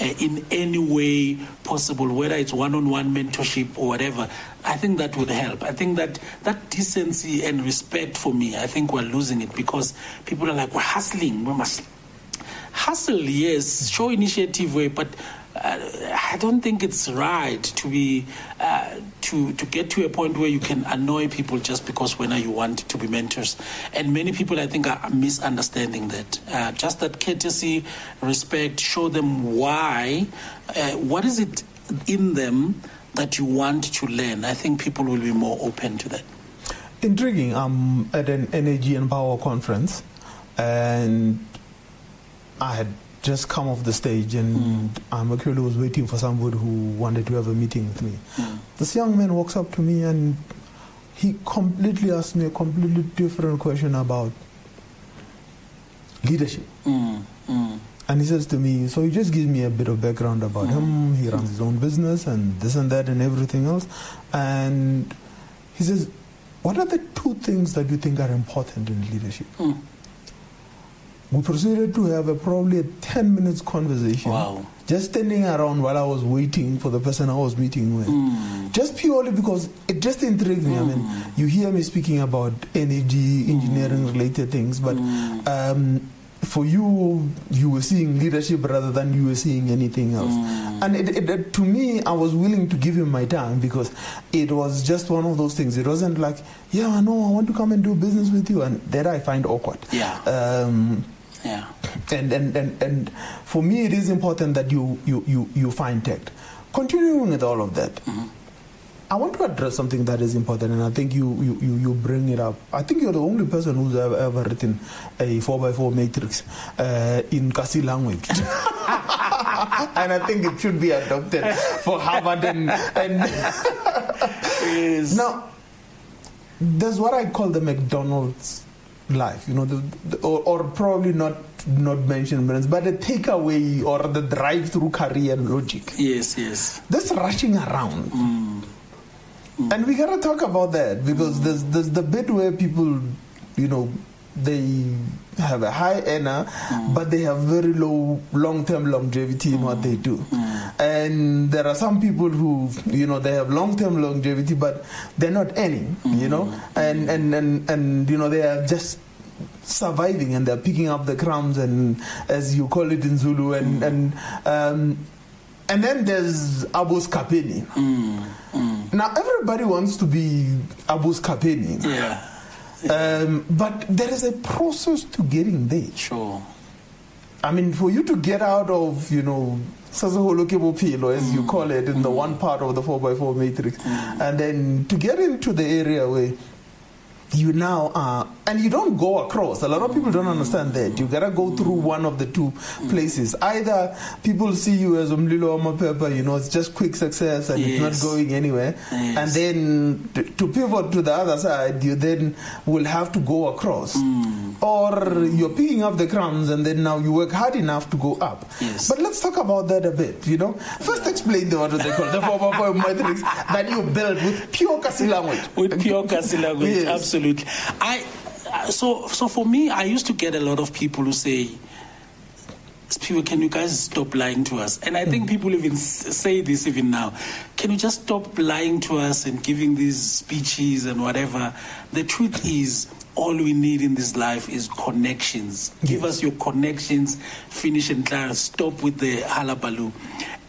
Uh, in any way possible, whether it's one-on-one mentorship or whatever, I think that would help. I think that that decency and respect for me, I think we're losing it because people are like, we're hustling, we must hustle, yes, show initiative way, but uh, I don't think it's right to be uh, to to get to a point where you can annoy people just because when you want to be mentors. And many people, I think, are misunderstanding that. Uh, just that courtesy, respect, show them why. Uh, what is it in them that you want to learn? I think people will be more open to that. Intriguing. I'm at an energy and power conference, and I had just come off the stage and mm. um, actually was waiting for somebody who wanted to have a meeting with me. Mm. This young man walks up to me and he completely asked me a completely different question about leadership. Mm. And he says to me, so he just gives me a bit of background about him. He runs his own business and this and that and everything else. And he says, what are the two things that you think are important in leadership? We proceeded to have a probably a 10 minutes conversation. Wow. Just standing around while I was waiting for the person I was meeting with. Mm. Just purely because it just intrigued me. Mm. I mean, hmm. you hear me speaking about energy, engineering mm. related things, but hmm. um, for you, you were seeing leadership rather than you were seeing anything else. And it, it, to me, I was willing to give him my time because it was just one of those things. It wasn't like, yeah, no, I want to come and do business with you. And that I find awkward. Yeah. Um, yeah. And, and, and, and for me, it is important that you, you, you, you find tact. Continuing with all of that, mm-hmm. I want to address something that is important, and I think you, you, you, you bring it up. I think you're the only person who's ever, ever written a 4x4 matrix uh, in Kasi language. *laughs* and I think it should be adopted for Harvard and. and yes. Now, there's what I call the McDonald's life, you know, the, the, or, or, probably not not mention brands, but the takeaway or the drive-through career logic. Yes, yes. This rushing around. Mm. Mm. And we gotta talk about that because mm. there's there's the bit where people, you know, they have a high earner, mm. but they have very low long-term longevity in what they do. Mm. And there are some people who, you know, they have long-term longevity, but they're not earning, you know, mm. and, and, and, and, you know, they are just surviving and they're picking up the crumbs and, as you call it in Zulu, and, and, um, and then there's Abus Kapeni. Mm, mm. Now everybody wants to be Abus Kapeni. Yeah. Um, but there is a process to getting there. Sure. I mean, for you to get out of, you know, as you mm. call it, in mm. the one part of the 4x4 matrix, mm. and then to get into the area where you now are, and you don't go across. A lot of people don't understand that. You gotta go through one of the two places. Either people see you as Umlilo Amapepa, you know, it's just quick success and yes. it's not going anywhere. Yes. And then to, to, pivot to the other side, you then will have to go across. Mm. Or you're picking up the crumbs and then now you work hard enough to go up. Yes. But let's talk about that a bit, you know. First explain the, what they call the 4 matrix that you build with pure Kasi language. With pure Kasi language, absolutely absolutely. I so so for me, I used to get a lot of people who say, "People, can you guys stop lying to us?" And I think mm. people even say this even now. Can you just stop lying to us and giving these speeches and whatever? The truth is all we need in this life is connections. Yes. Give us your connections, finish and clear, stop with the halabaloo.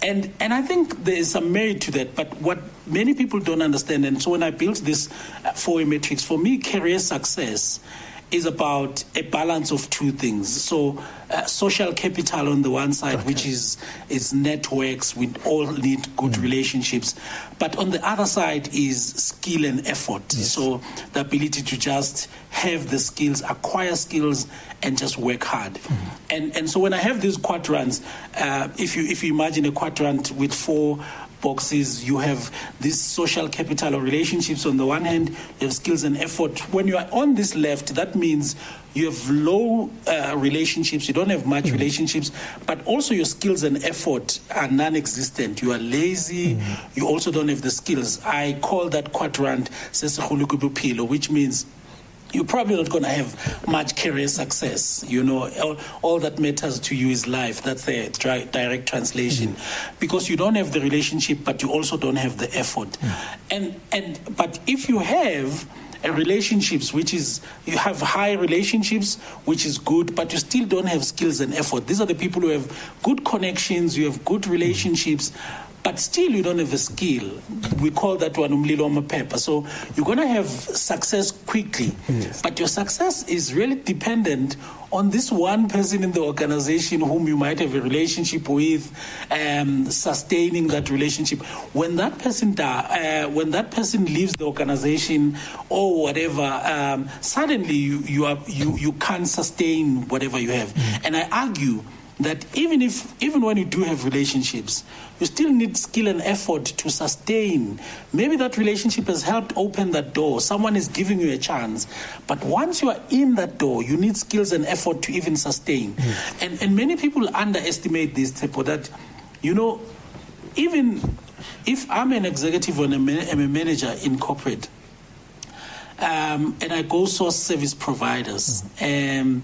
And and I think there is some merit to that. But what many people don't understand, and so when I built this uh, four matrix, for me, career success is about a balance of two things. So, uh, social capital on the one side, okay. which is is networks. We all need good mm. relationships, but on the other side is skill and effort. Yes. So, the ability to just have the skills, acquire skills, and just work hard. Mm. And and so when I have these quadrants, uh, if you if you imagine a quadrant with four boxes. You have this social capital or relationships on the one hand, you have skills and effort. When you are on this left, that means you have low uh, relationships, you don't have much mm relationships, but also your skills and effort are non existent. You are lazy, mm you also don't have the skills. I call that quadrant which means you're probably not going to have much career success. You know, all, all, that matters to you is life. That's the direct translation, mm-hmm. because you don't have the relationship, but you also don't have the effort. Mm-hmm. And and but if you have relationships which is you have high relationships which is good but you still don't have skills and effort these are the people who have good connections you have good relationships but still you don't have a skill. We call that one umlilo paper. So you're going to have success quickly, yes. but your success is really dependent on this one person in the organization whom you might have a relationship with, um, sustaining that relationship. When that person die, uh, when that person leaves the organization or whatever, um, suddenly you, you, are, you, you can't sustain whatever you have. Mm. And I argue that even if even when you do have relationships you still need skill and effort to sustain maybe that relationship has helped open that door someone is giving you a chance but once you are in that door you need skills and effort to even sustain mm. and and many people underestimate this type that you know even if i'm an executive or I'm a manager in corporate um, and i go source service providers mm. um,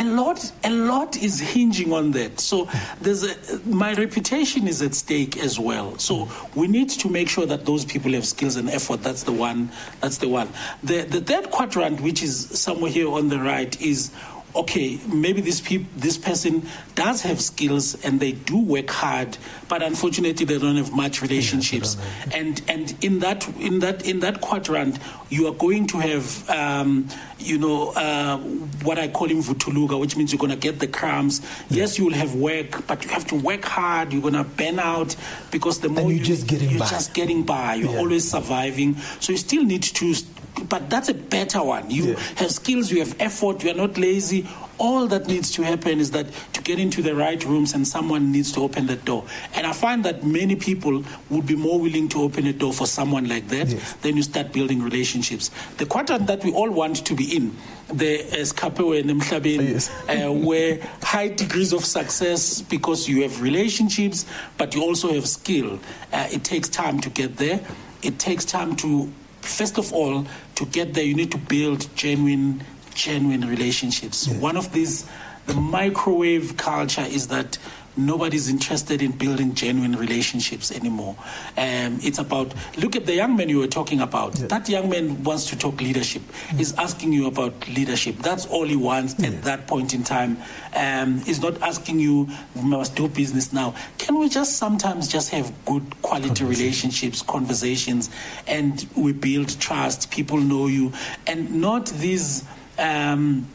a lot a lot is hinging on that. So there's a, my reputation is at stake as well. So we need to make sure that those people have skills and effort. That's the one that's the one. The the third quadrant which is somewhere here on the right is okay, maybe this peop- this person does have skills and they do work hard, but unfortunately they don't have much relationships. Yeah, and and in that in that in that quadrant, you are going to have um, you know uh, what I call vutuluga, which means you're going to get the crumbs. Yeah. Yes, you will have work, but you have to work hard. You're going to burn out because the more you're you, just getting you're by. just getting by. You're yeah. always surviving. So you still need to but that's a better one. You yeah. have skills, you have effort, you are not lazy. All that needs to happen is that to get into the right rooms and someone needs to open the door. And I find that many people would be more willing to open a door for someone like that yes. Then you start building relationships. The quadrant that we all want to be in, the escapewe nemhlabeni, yes. uh, where high degrees of success because you have relationships, but you also have skill. Uh, it takes time to get there. It takes time to first of all, to get there, you need to build genuine, genuine relationships. Yeah. One of these, the microwave culture is that nobody's interested in building genuine relationships anymore. Um, it's about look at the young man you were talking about. Yeah. That young man wants to talk leadership. Mm. He's asking you about leadership. That's all he wants yeah. at that point in time. Um, he's not asking you we must do business now. Can we just sometimes just have good quality relationships, conversations, and we build trust. People know you, and not these. Um,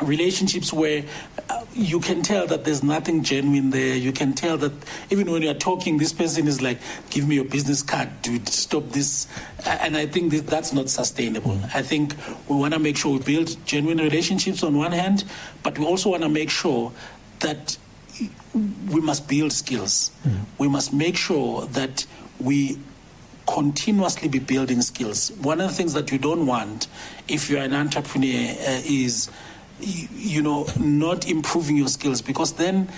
relationships where uh, you can tell that there's nothing genuine there. You can tell that even when you're talking, this person is like, "Give me your business card, dude. Stop this." And I think that that's not sustainable. Mm. I think we want to make sure we build genuine relationships on one hand, but we also want to make sure that we must build skills. Mm. We must make sure that we continuously be building skills. One of the things that you don't want if you're an entrepreneur uh, is you know, not improving your skills because then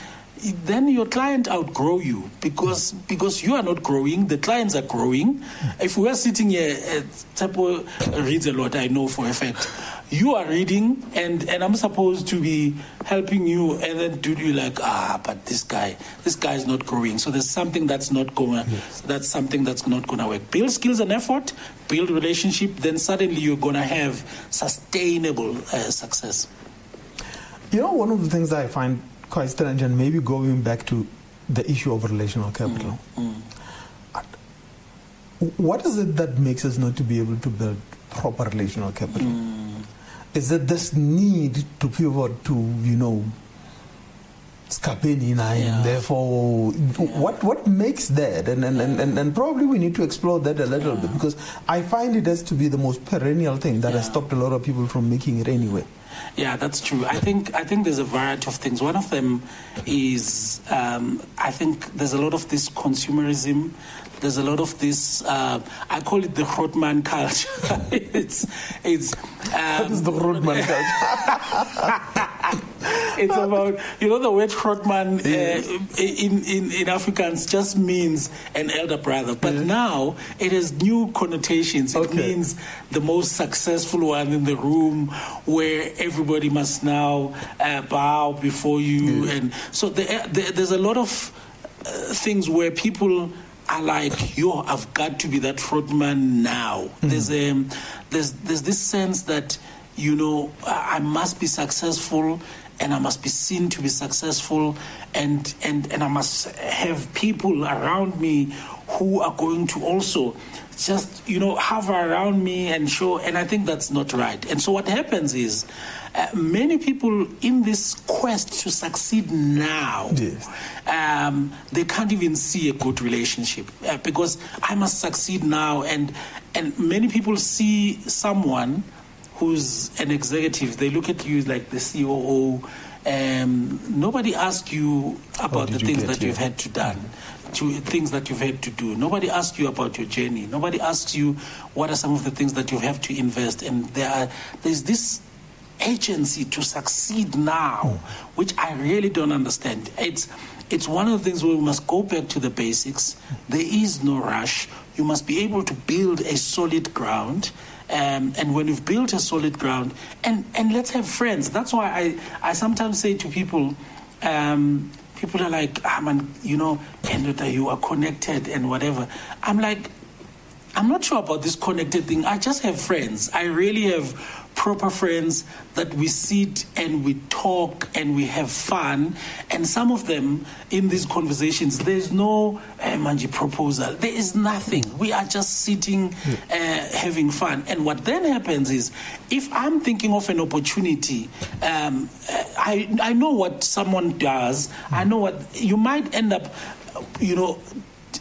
then your client outgrow you because because you are not growing the clients are growing. If we are sitting here uh, Tsepo reads a lot i know for a fact. You are reading and and i'm supposed to be helping you and then do you like ah but this guy this guy is not growing. So there's something that's not going yes. that's something that's not going to work. Build skills and effort build relationship then suddenly you're going to have sustainable uh, success you know, one of the things I find quite strange, and maybe going back to the issue of relational capital. Mm, mm. What is it that makes us not to be able to build proper relational capital? Mm. is it this need to pivot to, you know, Skapeni nine, Yeah. therefore, what what makes that? And and, and, and and probably we need to explore that a little bit because I find it has to be the most perennial thing that has stopped a lot of people from making it anyway. Yeah, that's true. I think I think there's a variety of things. One of them is um, I think there's a lot of this consumerism. There's a lot of this. Uh, I call it the Grootman culture. *laughs* it's it's. Um, What is the roadman *laughs* culture? it's about you know the word Grootman uh, in, in in Afrikaans just means an elder brother, but now it has new connotations. It Okay. means the most successful one in the room, where everybody must now uh, bow before you, and so there, there, there's a lot of uh, things where people are like, yo, I've got to be that Grootman now. Hmm. There's a there's there's this sense that you know I I must be successful and I must be seen to be successful and and and I must have people around me who are going to also just you know hover around me and show and I think that's not right and so what happens is uh, many people in this quest to succeed now Yes. um, they can't even see a good relationship uh, because I must succeed now, and and many people see someone who's an executive. They look at you like the COO. Um, nobody asks you about the things that here? you've had to done, to things that you've had to do. Nobody asks you about your journey. Nobody asks you what are some of the things that you have to invest. And there are there's this agency to succeed now, which I really don't understand. It's it's one of the things where we must go back to the basics. There is no rush. You must be able to build a solid ground. Um, and when you've built a solid ground, and, and let's have friends. That's why I, I sometimes say to people, um, people are like, ah, man, you know, and you are connected and whatever. I'm like, I'm not sure about this connected thing. I just have friends. I really have proper friends that we sit and we talk and we have fun. And some of them in these conversations, there's no eh, manji proposal. There is nothing. We are just sitting, uh, having fun. And what then happens is, if I'm thinking of an opportunity, um, I I know what someone does. I know what you might end up, you know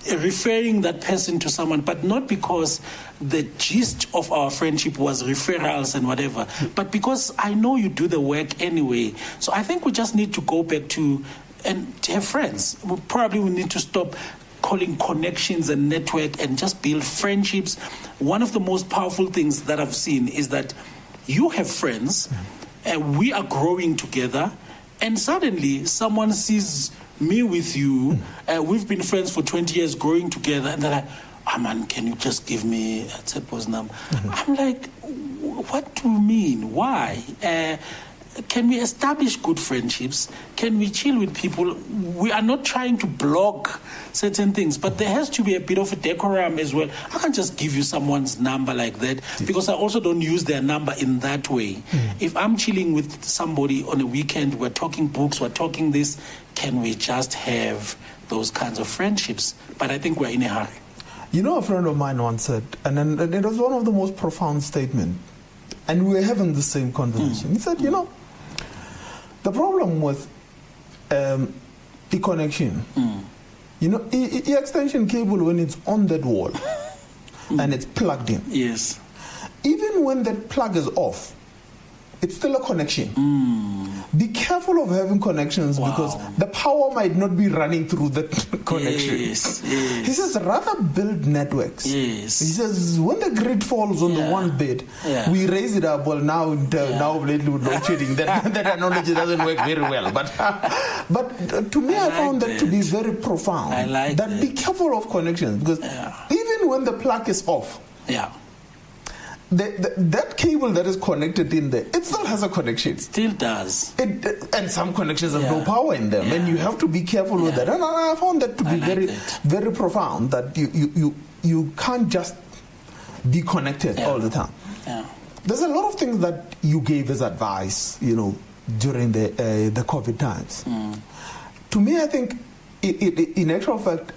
referring that person to someone, but not because the gist of our friendship was referrals and whatever, but because I know you do the work anyway. So I think we just need to go back to and to have friends. We probably we need to stop calling connections and network and just build friendships. One of the most powerful things that I've seen is that you have friends, and we are growing together, and suddenly someone sees me with you, uh, we've been friends for 20 years, growing together, and they're like, ah, man, can you just give me a Tsepo's number? I'm like, what do you mean? Why? Uh, can we establish good friendships? Can we chill with people? We are not trying to block certain things, but there has to be a bit of a decorum as well. I can't just give you someone's number like that because I also don't use their number in that way. Hmm. If I'm chilling with somebody on a weekend, we're talking books, we're talking this, can we just have those kinds of friendships? But I think we're in a hurry. You know, a friend of mine once said, and, and it was one of the most profound statements, and we were having the same conversation. Hmm. He said, you know, the problem with um, the connection, you know, the, the extension cable when it's on that wall *laughs* and it's plugged in, Yes. even when that plug is off, it's still a connection. Be careful of having connections Wow. because the power might not be running through the *laughs* connection. Yes, yes. He says, rather build networks. Yes. He says, when the grid falls on Yeah. the one bit, Yeah. we raise it up. Well, now, the, Yeah. now lately with load shedding, that, *laughs* that analogy doesn't work very well. But, *laughs* but uh, to me, I, I found like that, to be very profound. I like that. Be careful of connections because even when the plug is off, Yeah. The, the, that cable that is connected in there, it still has a connection. Still does. It, and some connections have no power in them, and you have to be careful with that. And I found that to I be like very, very profound. That you, you, you, you can't just be connected Yeah. all the time. Yeah. There's a lot of things that you gave as advice, you know, during the uh, the COVID times. Mm. To me, I think, i i in actual fact,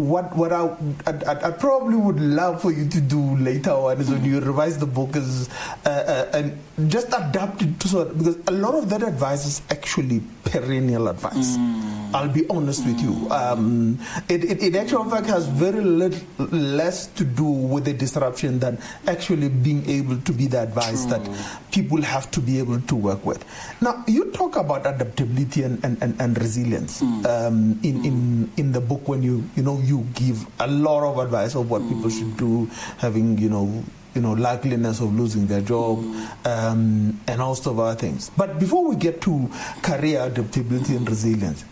what what I, I, I probably would love for you to do later on is when you revise the book is uh, uh, and just adapt it to sort of, because a lot of that advice is actually perennial advice. Mm. I'll be honest mm. with you. Um, it, it, it actually fact has very little less to do with the disruption than actually being able to be the advice True. that people have to be able to work with. Now you talk about adaptability and, and, and, and resilience mm. um, in, in in the book when you you know you give a lot of advice of what mm. people should do, having you know you know likeliness of losing their job mm. um, and all sorts of other things. But before we get to career adaptability and resilience,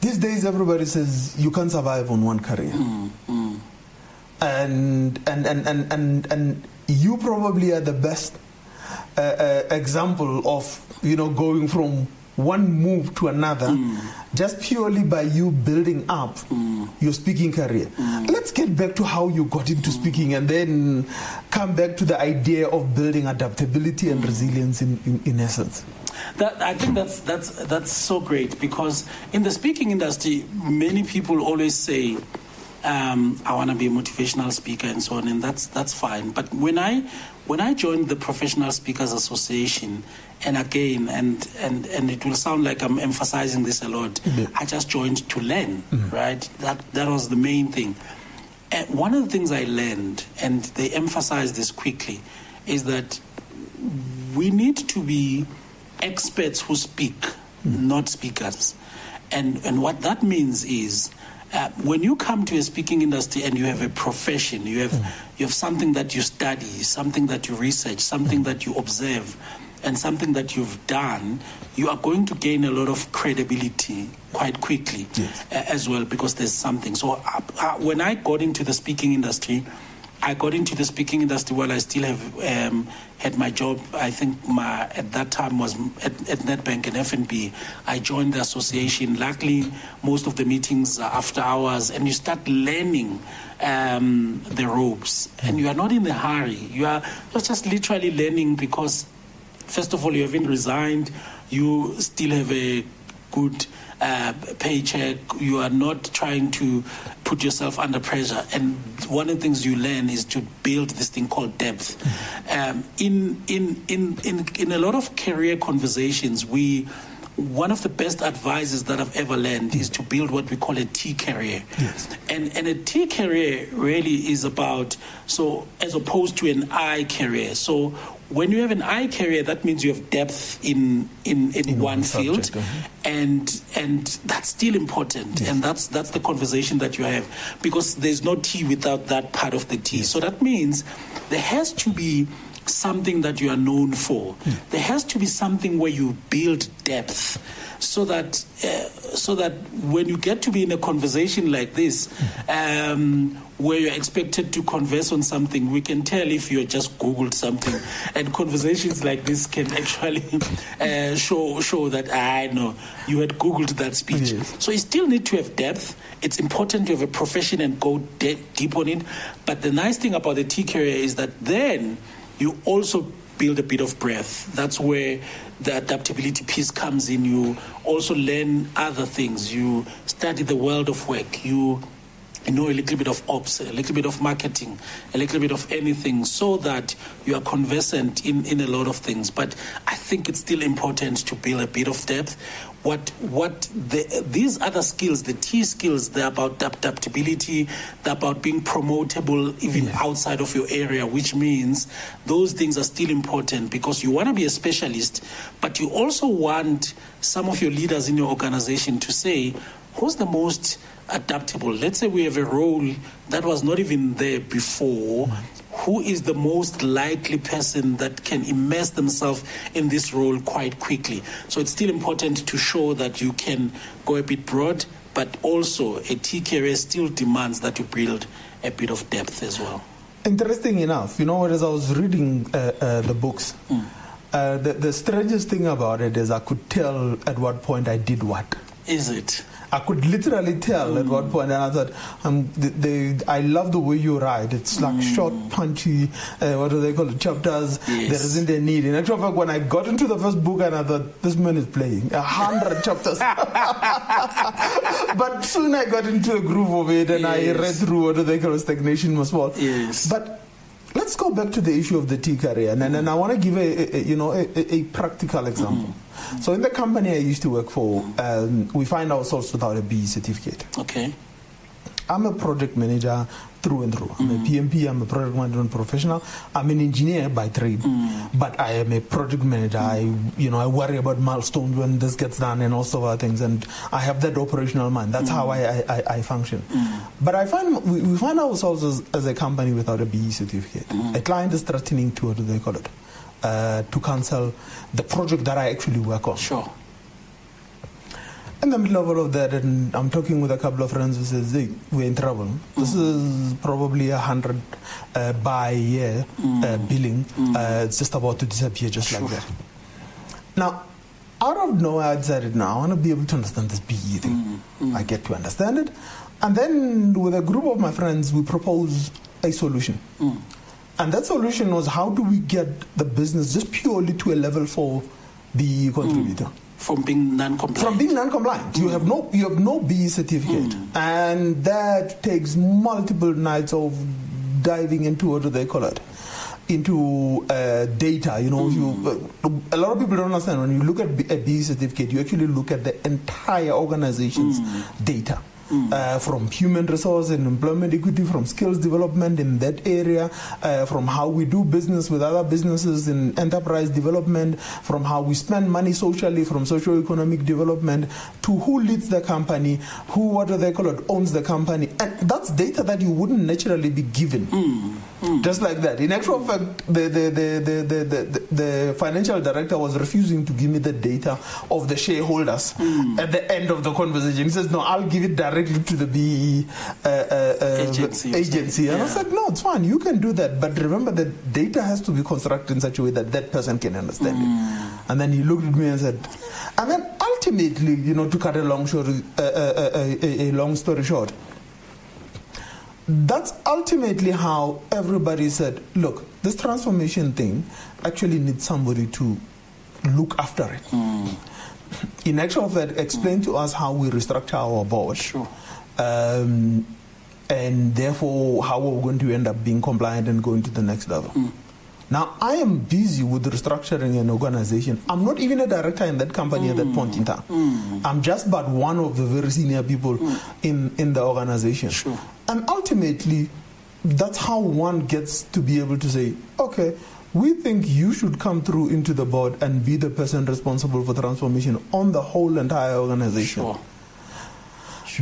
these days everybody says you can't survive on one career. Mm. And, and, and, and, and, and you probably are the best uh, uh, example of you know going from one move to another mm. just purely by you building up mm. your speaking career. Mm. Let's get back to how you got into speaking and then come back to the idea of building adaptability and resilience in, in, in essence. That, I think that's that's that's so great because in the speaking industry, many people always say, um, "I want to be a motivational speaker" and so on, and that's that's fine. But when I when I joined the Professional Speakers Association, and again, and, and, and it will sound like I'm emphasizing this a lot. Mm-hmm. I just joined to learn, mm-hmm. right? That, that was the main thing. And one of the things I learned, and they emphasize this quickly, is that we need to be experts who speak, mm-hmm. not speakers. And, and what that means is uh, when you come to a speaking industry and you have a profession, you have, mm. you have something that you study, something that you research, something mm. that you observe, and something that you've done, you are going to gain a lot of credibility quite quickly yes. uh, as well because there's something. So uh, uh, when I got into the speaking industry, I got into the speaking industry while I still have um, had my job. I think my at that time was at, at Nedbank and FNB. I joined the association. Luckily, most of the meetings are after hours, and you start learning um, the ropes. And you are not in a hurry. You are you're just literally learning because First of all, you haven't resigned. You still have a good uh, paycheck. You are not trying to put yourself under pressure. And one of the things you learn is to build this thing called depth. Um, in, in, in, in, in a lot of career conversations, we one of the best advices that I've ever learned is to build what we call a T career. Yes. And, and a T career really is about, so as opposed to an I career. So when you have an I career, that means you have depth in in, in, in one, field, uh-huh. and and that's still important, yes. and that's that's the conversation that you have because there's no T without that part of the T. Yes. So that means there has to be something that you are known for. Yeah. There has to be something where you build depth so that uh, so that when you get to be in a conversation like this, um, where you're expected to converse on something, we can tell if you just googled something, and conversations like this can actually *laughs* uh, show show that I know you had googled that speech. Yes. So you still need to have depth. It's important to have a profession and go de- deep on it. But the nice thing about the T career is that then you also build a bit of breath. That's where the adaptability piece comes in. You also learn other things. You study the world of work. You know a little bit of ops, a little bit of marketing, a little bit of anything, so that you are conversant in, in a lot of things. But I think it's still important to build a bit of depth what what the, these other skills, the T skills, they're about adaptability, they're about being promotable even yeah. outside of your area, which means those things are still important because you want to be a specialist, but you also want some of your leaders in your organization to say, who's the most adaptable? Let's say we have a role that was not even there before. Mm-hmm who is the most likely person that can immerse themselves in this role quite quickly. So it's still important to show that you can go a bit broad, but also a career still demands that you build a bit of depth as well. Interesting enough, you know, as I was reading uh, uh, the books, mm. uh, the, the strangest thing about it is I could tell at what point I did what. Is it? I could literally tell mm. at what point, and I thought, um, the, the, I love the way you write. It's like mm. short, punchy, uh, what do they call it, chapters. Yes. There isn't a need. In actual fact, when I got into the first book, and I thought, this man is playing a hundred chapters. *laughs* but soon I got into a groove of it, and yes. I read through what do they call it, stagnation was what. Yes. But let's go back to the issue of the T career, and, and, and I want to give a, a, you know a, a practical example. Mm. So in the company I used to work for, um, we find ourselves without a B certificate. Okay. I'm a project manager through and through. I'm mm. a PMP, I'm a project management professional. I'm an engineer by trade, mm. but I am a project manager. I, you know, I worry about milestones when this gets done and all sorts of things. And I have that operational mind. That's mm. how I, I, I function. Mm. But I find we, we find ourselves as, as, a company without a BEE certificate. Mm. A client is threatening to, what do they call it? uh, to cancel the project that I actually work on. Sure. In the middle of all of that, and I'm talking with a couple of friends who says, hey, we're in trouble. Mm. This is probably a hundred uh, by year mm. uh, billing. Mm. Uh, it's just about to disappear just sure. like that. Now, out of nowhere, I decided now I want to be able to understand this BEE thing. Mm, mm. I get to understand it. And then with a group of my friends, we propose a solution. Mm. And that solution was how do we get the business just purely to a level for the contributor? From being non-compliant. From being non-compliant, mm. you have no you have no BEE certificate, mm. and that takes multiple nights of diving into what do they call it, into uh, data. You know, you mm. uh, a lot of people don't understand when you look at a BEE certificate, you actually look at the entire organization's mm. data uh, from human resource and employment equity, from skills development in that area, uh, from how we do business with other businesses in enterprise development, from how we spend money socially, from socio-economic development, to who leads the company, who, what do they call it, owns the company. And that's data that you wouldn't naturally be given. Mm. Just like that. In actual fact, the, the, the, the, the, the, financial director was refusing to give me the data of the shareholders mm. at the end of the conversation. He says, No, I'll give it directly to the BEE uh, uh, agency. agency. And. I said, No, it's fine. You can do that. But remember, the data has to be constructed in such a way that that person can understand it. And then he looked at me and said, And then ultimately, you know, to cut a long, short, uh, uh, uh a, a long story short, that's ultimately how everybody said, look, this transformation thing actually needs somebody to look after it. Mm. In actual fact, explain mm. to us how we restructure our board. Sure. Um, and therefore, how we're going to end up being compliant and going to the next level. Mm. Now, I am busy with restructuring an organization. I'm not even a director in that company mm. at that point in time. Mm. I'm just but one of the very senior people mm. in, in the organization. Sure. And ultimately, that's how one gets to be able to say, okay, we think you should come through into the board and be the person responsible for transformation on the whole entire organization. Sure.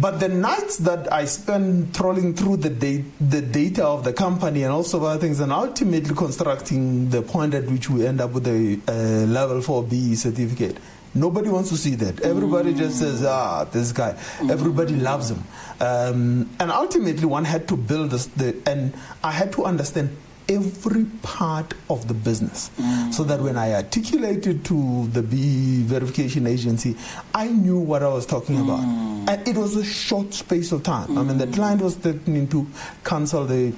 But the nights that I spend trolling through the, da- the data of the company and also other things, and ultimately constructing the point at which we end up with a uh, level 4B certificate, Nobody wants to see that. Everybody mm. just says, ah, this guy. Mm. Everybody loves him. Um, and ultimately, one had to build this, the, and I had to understand every part of the business mm. so that when I articulated to the BEE verification agency, I knew what I was talking mm. about. And it was a short space of time. Mm. I mean, the mm. client was threatening to cancel the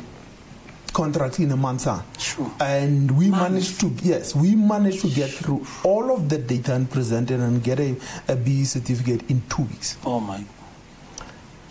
contract in a month's time. Sure. And we managed to, yes, we managed to get through all of the data and present it and get a, a BEE certificate in two weeks. Oh my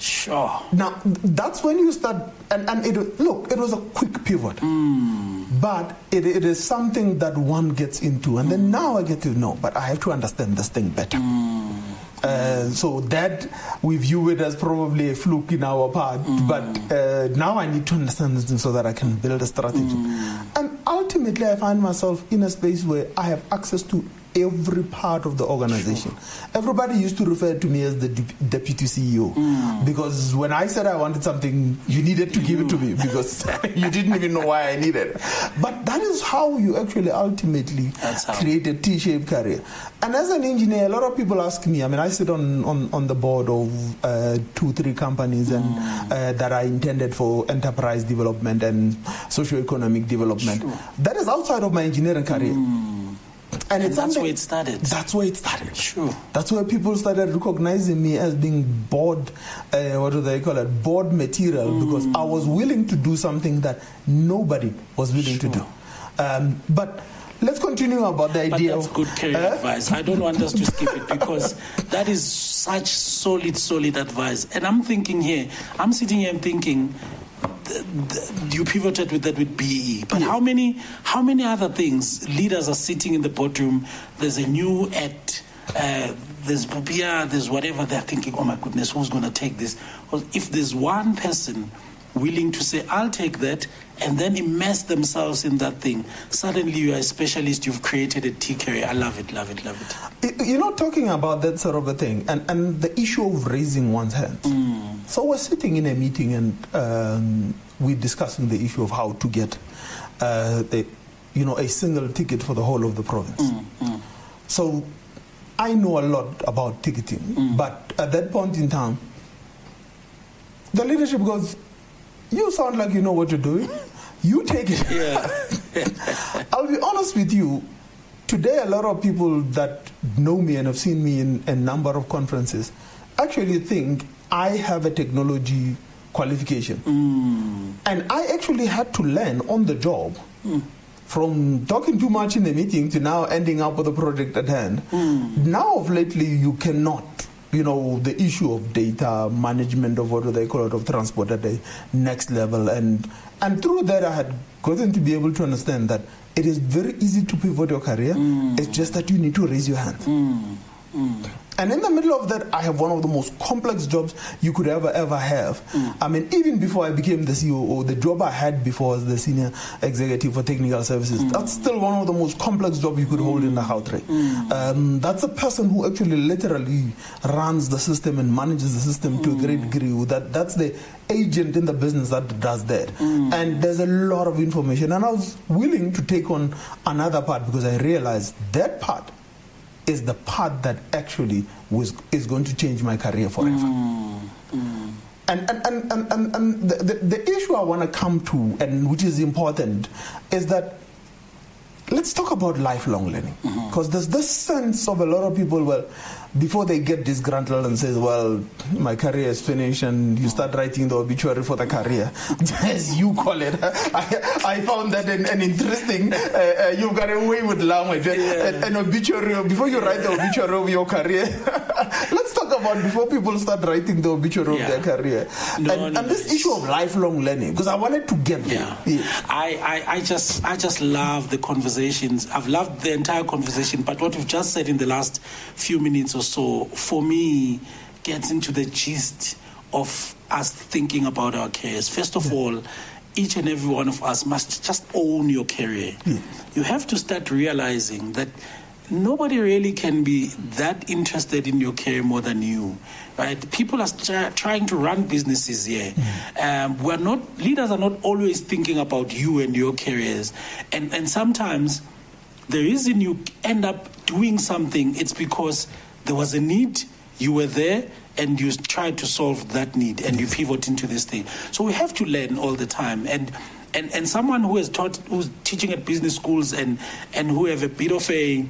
Sure. Now that's when you start, and, and it look, it was a quick pivot, mm. but it, it is something that one gets into, and mm. then now I get to know, but I have to understand this thing better. Mm. Uh, so that we view it as probably a fluke in our part, mm. but uh, now I need to understand this so that I can build a strategy. Mm. And ultimately, I find myself in a space where I have access to every part of the organization. Sure. Everybody used to refer to me as the deputy CEO mm. because when I said I wanted something, you needed to give it to me because *laughs* you didn't even know why I needed it. But that is how you actually ultimately create a T-shaped career. And as an engineer, a lot of people ask me. I mean, I sit on on, on the board of uh, two, three companies, and mm. uh, that are intended for enterprise development and socio-economic development. Sure. That is outside of my engineering career. Mm. And, it's that's where it started. That's where it started. Sure. That's where people started recognizing me as being board, uh, what do they call it, board material, Mm. because I was willing to do something that nobody was willing to do. Um, but let's continue about the But idea that's of good career Eh? advice. I don't want us to skip it because that is such solid, solid advice. And I'm thinking here, I'm sitting here and thinking, th- th- you pivoted with that with BEE, but how many, how many other things leaders are sitting in the boardroom? There's a new act. Uh, there's POPIA, there's whatever. They're thinking, oh my goodness, who's going to take this? Well, if there's one person willing to say, I'll take that, and then immerse themselves in that thing. Suddenly, you are a specialist, you've created a T career. I love it, love it, love it. Y- You know, talking about that sort of a thing, and, and the issue of raising one's hand. So we're sitting in a meeting and um, we're discussing the issue of how to get, uh, a, you know, a single ticket for the whole of the province. So I know a lot about ticketing, but at that point in time, the leadership goes, "You sound like you know what you're doing. You take it." Yeah. *laughs* I'll be honest with you. Today, a lot of people that know me and have seen me in a number of conferences actually think I have a technology qualification. Mm. And I actually had to learn on the job mm. from talking too much in the meeting to now ending up with a project at hand. Mm. Now, of lately, you cannot. You know, the issue of data management of what do they call it, of transport at the next level. And, and through that, I had gotten to be able to understand that it is very easy to pivot your career. Mm. It's just that you need to raise your hand. Mm. Mm. And in the middle of that, I have one of the most complex jobs you could ever, ever have. Mm. I mean, even before I became the COO, the job I had before was the senior executive for technical services. Mm. That's still one of the most complex jobs you could hold in the mm. Gauteng. Um, that's a person who actually literally runs the system and manages the system to a great degree. That, that's the agent in the business that does that. And there's a lot of information. And I was willing to take on another part because I realized that part is the part that actually was is going to change my career forever. Mm, mm. And, and, and, and, and, and the, the, the issue I want to come to, and which is important, is that let's talk about lifelong learning. Mm-hmm. Because there's this sense of a lot of people, well, before they get disgruntled and says, well, my career is finished, and you start writing the obituary for the career, *laughs* as you call it. *laughs* I, I found that an, an interesting, uh, uh, you've got a way with language. An, an obituary, before you write the obituary of your career, *laughs* let's talk about before people start writing the obituary Yeah. of their career. No, and, no, and this issue of lifelong learning, because I wanted to get there. Yeah. I, I, I just I just love the conversations. I've loved the entire conversation, but what we've just said in the last few minutes or so, for me, gets into the gist of us thinking about our careers. First of all, each and every one of us must just own your career. You have to start realizing that nobody really can be that interested in your career more than you right? People are st- trying to run businesses here. Um, we're not leaders are not always thinking about you and your careers. And and sometimes the reason you end up doing something it's because there was a need you were there and you tried to solve that need and you pivot into this thing. So we have to learn all the time. And and, and someone who has taught who's teaching at business schools and and who have a bit of a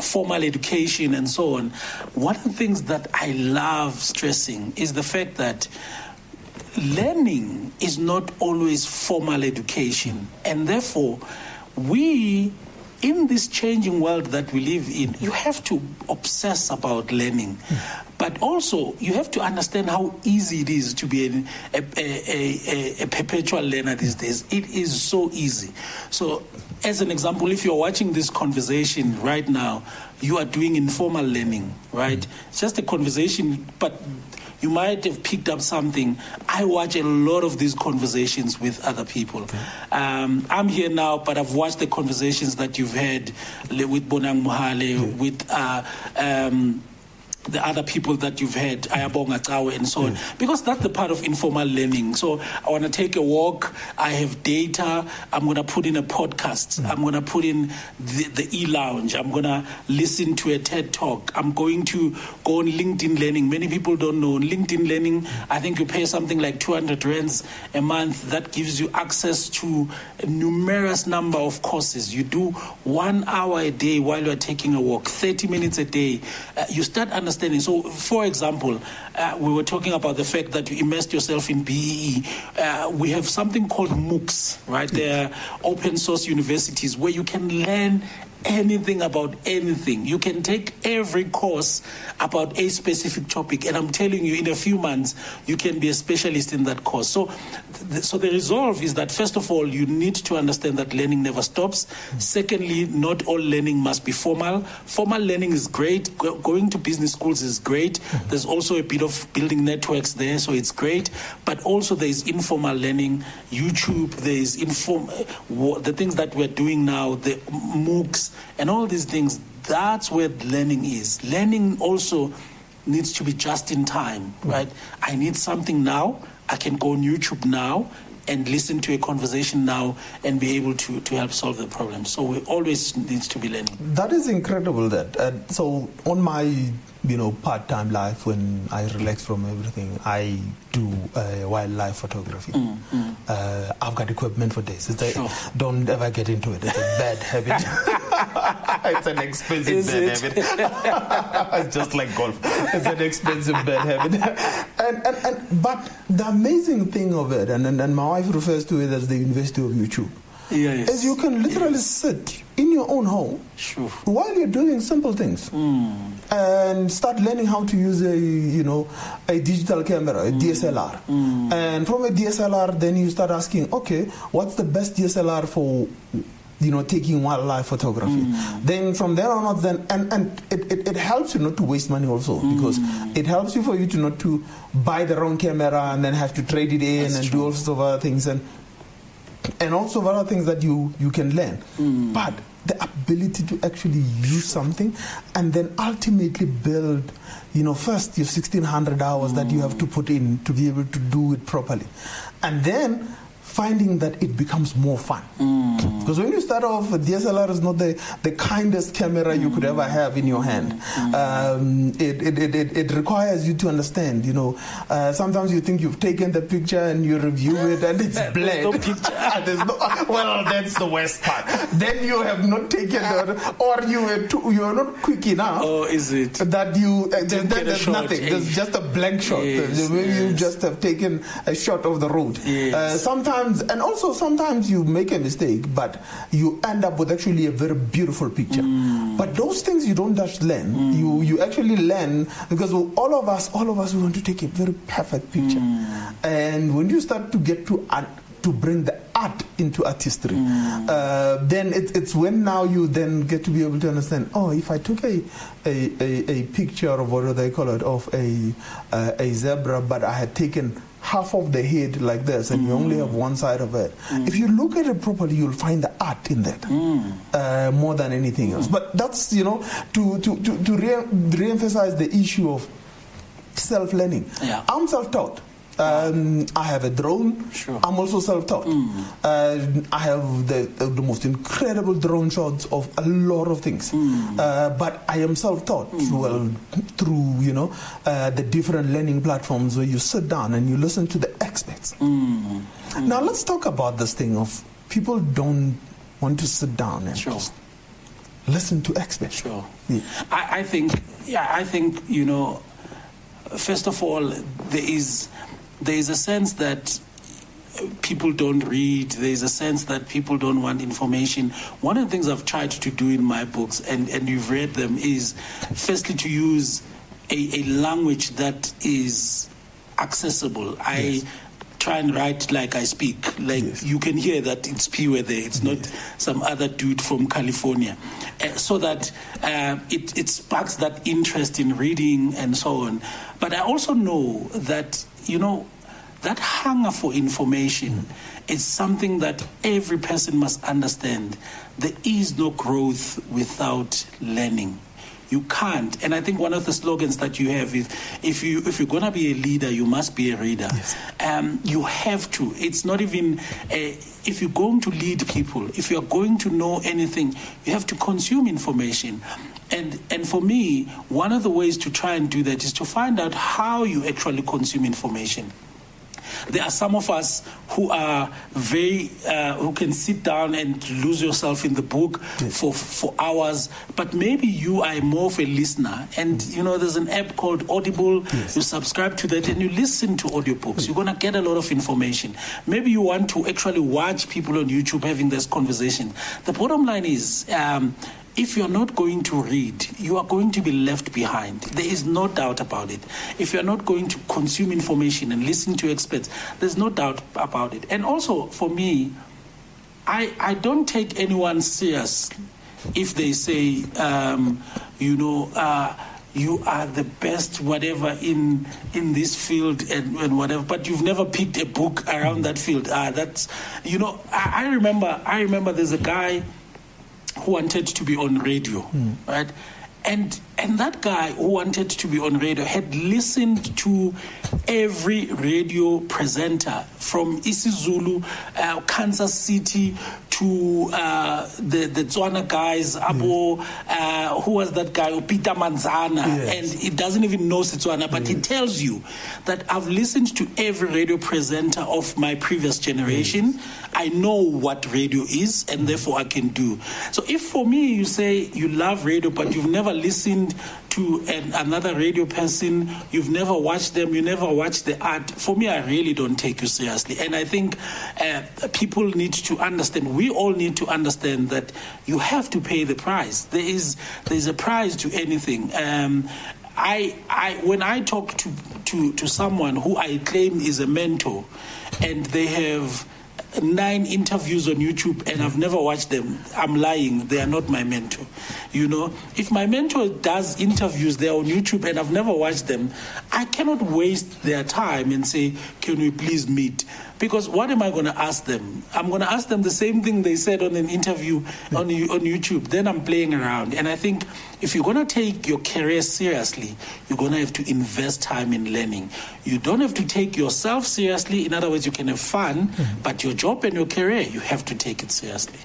formal education and so on one of the things that i love stressing is the fact that learning is not always formal education. And therefore we in this changing world that we live in you have to obsess about learning. But also you have to understand how easy it is to be a, a, a, a, a perpetual learner these days. It is so easy. So as an example if you're watching this conversation right now you are doing informal learning right? It's just a conversation but you might have picked up something. I watch a lot of these conversations with other people. Um, I'm here now, but I've watched the conversations that you've had with Bonang Mohale, with uh, um, the other people that you've had, Ayabonga Cawe and so on, mm. because that's the part of informal learning. So I want to take a walk, I have data, I'm going to put in a podcast, mm. I'm going to put in the, the e-lounge, I'm going to listen to a TED talk, I'm going to go on LinkedIn Learning. Many people don't know. LinkedIn Learning, mm. I think you pay something like 200 rands a month. That gives you access to a numerous number of courses. You do one hour a day while you're taking a walk, 30 minutes a day. Uh, you start understanding. So, for example, uh, we were talking about the fact that you immersed yourself in BEE. Uh, we have something called MOOCs, right? They're open source universities where you can learn anything about anything. You can take every course about a specific topic, and I'm telling you, in a few months, you can be a specialist in that course. So, so the resolve is that first of all, you need to understand that learning never stops. Secondly, not all learning must be formal. Formal learning is great. Go- going to business schools is great. There's also a bit of building networks there, so it's great. But also there is informal learning. YouTube, there is inform the things that we're doing now, the MOOCs, and all these things. That's where learning is. Learning also needs to be just in time, right? I need something now. I can go on YouTube now and listen to a conversation now and be able to, to help solve the problem. So we always needs to be learning. That is incredible. That uh, so on my you know part-time life when I relax from everything, I do uh, wildlife photography. Uh, I've got equipment for this. It's a, Sure. Don't ever get into it. It's a bad habit. *laughs* it's an expensive Is bad it? habit. it's *laughs* just like golf. It's an expensive bad habit. and, and, and but the amazing thing of it, and, and, and my wife refers to it as the University of YouTube. Yes. Is you can literally sit in your own home Sure. while you're doing simple things hmm. and start learning how to use a you know a digital camera a hmm. dslr hmm. and from a dslr then you start asking okay what's the best dslr for you know taking wildlife photography? Then from there on out, then and and it, it, it helps you not to waste money also because it helps you for you to not to buy the wrong camera and then have to trade it in That's and true. do all sorts of other things and and also other things that you you can learn. Hmm. But the ability to actually use something and then ultimately build you know first your 1600 hours that you have to hmm. put in to be able to do it properly. And then finding that it becomes more fun because when you start off a dslr is not the, the kindest camera you could ever have in your hand um, it, it, it, it, requires you to understand you know uh, sometimes you think you've taken the picture and you review it and it's There's blank no *laughs* picture. *laughs* There's no, *laughs* well, that's the worst part. Then you have not taken the, or you were too, you are not quick enough. Oh, is it? That you, uh, there's, Didn't get a there's shot, nothing. eh? There's just a blank shot. Yes, Maybe you just have taken a shot of the road. Yes. Uh, sometimes, and also sometimes you make a mistake, but you end up with actually a very beautiful picture. Mm. But those things you don't just learn. You you actually learn because all of us, all of us, we want to take a very perfect picture. Mm. And when you start to get to art, to bring the art into artistry, Mm. uh, then it, it's when now you then get to be able to understand. Oh, if I took a a, a, a picture of what do they call it of a uh, a zebra, but I had taken half of the head like this, and you only have one side of it. If you look at it properly, you'll find the art in that uh, more than anything else. But that's you know to to to, to re- re-emphasize the issue of self-learning. Yeah. I'm self-taught. Um, I have a drone. Sure. I'm also self-taught. Uh, I have the, the most incredible drone shots of a lot of things. Uh, but I am self-taught. Well, through you know uh, the different learning platforms where you sit down and you listen to the experts. Now let's talk about this thing of people don't want to sit down and Sure. just listen to experts. Sure. Yeah. I, I think, yeah, I think, you know, first of all, there is, there is a sense that people don't read. There's a sense that people don't want information. One of the things I've tried to do in my books, and, and you've read them, is firstly to use a, a language that is accessible. I try and write like I speak. Like Yes. you can hear that it's Piwe there. It's not some other dude from California. Uh, so that uh, it, it sparks that interest in reading and so on. But I also know that, you know, that hunger for information is something that every person must understand. There is no growth without learning. You can't. And I think one of the slogans that you have is if you if you're gonna be a leader, you must be a reader. Yes. Um, you have to. It's not even a, if you're going to lead people, if you're going to know anything, you have to consume information. And and for me, one of the ways to try and do that is to find out how you actually consume information. There are some of us who are very uh, who can sit down and lose yourself in the book Yes. for for hours. But maybe you are more of a listener, and you know there's an app called Audible. Yes. You subscribe to that and you listen to audiobooks. You're gonna get a lot of information. Maybe you want to actually watch people on YouTube having this conversation. The bottom line is. Um, if you're not going to read, you are going to be left behind. There is no doubt about it. If you're not going to consume information and listen to experts, there's no doubt about it. And also, for me, I, I don't take anyone serious if they say, um, you know, uh, you are the best whatever in in this field and, and whatever, but you've never picked a book around that field. Uh, that's, you know, I, I remember I remember there's a guy who wanted to be on radio, right? And and that guy who wanted to be on radio had listened to every radio presenter from isiZulu, uh, Kansas City to uh, the the Tswana guys, Abo, uh, who was that guy, Peter Manzana, Yes. and he doesn't even know Setswana, but he tells you that I've listened to every radio presenter of my previous generation. I know what radio is, and therefore I can do. So if for me you say you love radio, but you've never listened to an, another radio person, you've never watched them, you never watched the art, for me I really don't take you seriously. And I think uh, people need to understand, we all need to understand that you have to pay the price. There is there's a price to anything. Um, I, I, when I talk to, to, to someone who I claim is a mentor, and they have nine interviews on YouTube and I've never watched them, I'm lying. They are not my mentor. You know, if my mentor does interviews, they're on YouTube and I've never watched them, I cannot waste their time and say, Can we please meet? Because what am I going to ask them? I'm going to ask them the same thing they said on an interview on, on YouTube. Then I'm playing around. And I think if you're going to take your career seriously, you're going to have to invest time in learning. You don't have to take yourself seriously. In other words, you can have fun, but your job and your career, you have to take it seriously.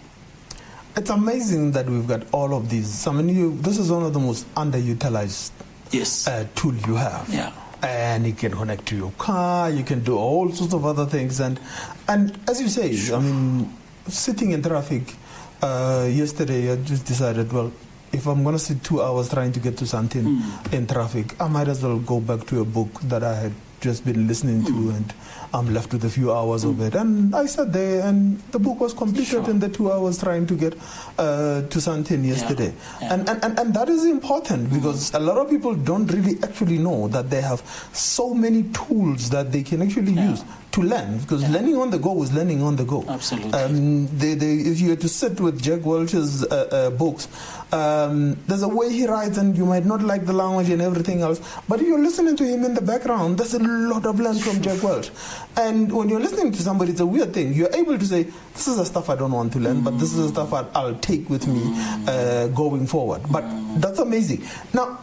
It's amazing that we've got all of these. I mean, you, this is one of the most underutilized Yes. uh, tool you have. Yeah. And you can connect to your car. You can do all sorts of other things. And and as you say, I mean, sitting in traffic. Uh, yesterday, I just decided, well, if I'm going to sit two hours trying to get to something in traffic, I might as well go back to a book that I had just been listening to, and I'm left with a few hours of it. And I sat there, and the book was completed Sure. in the two hours trying to get uh, to something yesterday. Yeah. And, and, and, and that is important because a lot of people don't really actually know that they have so many tools that they can actually Yeah. use to learn because learning on the go is learning on the go. Absolutely. Um, they, they, if you were to sit with Jack Welch's uh, uh, books, um, there's a way he writes and you might not like the language and everything else, but if you're listening to him in the background, there's a lot of learn from Jack Welch. And when you're listening to somebody, it's a weird thing. You're able to say, this is the stuff I don't want to learn, but this is the stuff I, I'll take with me uh, going forward. But that's amazing. Now,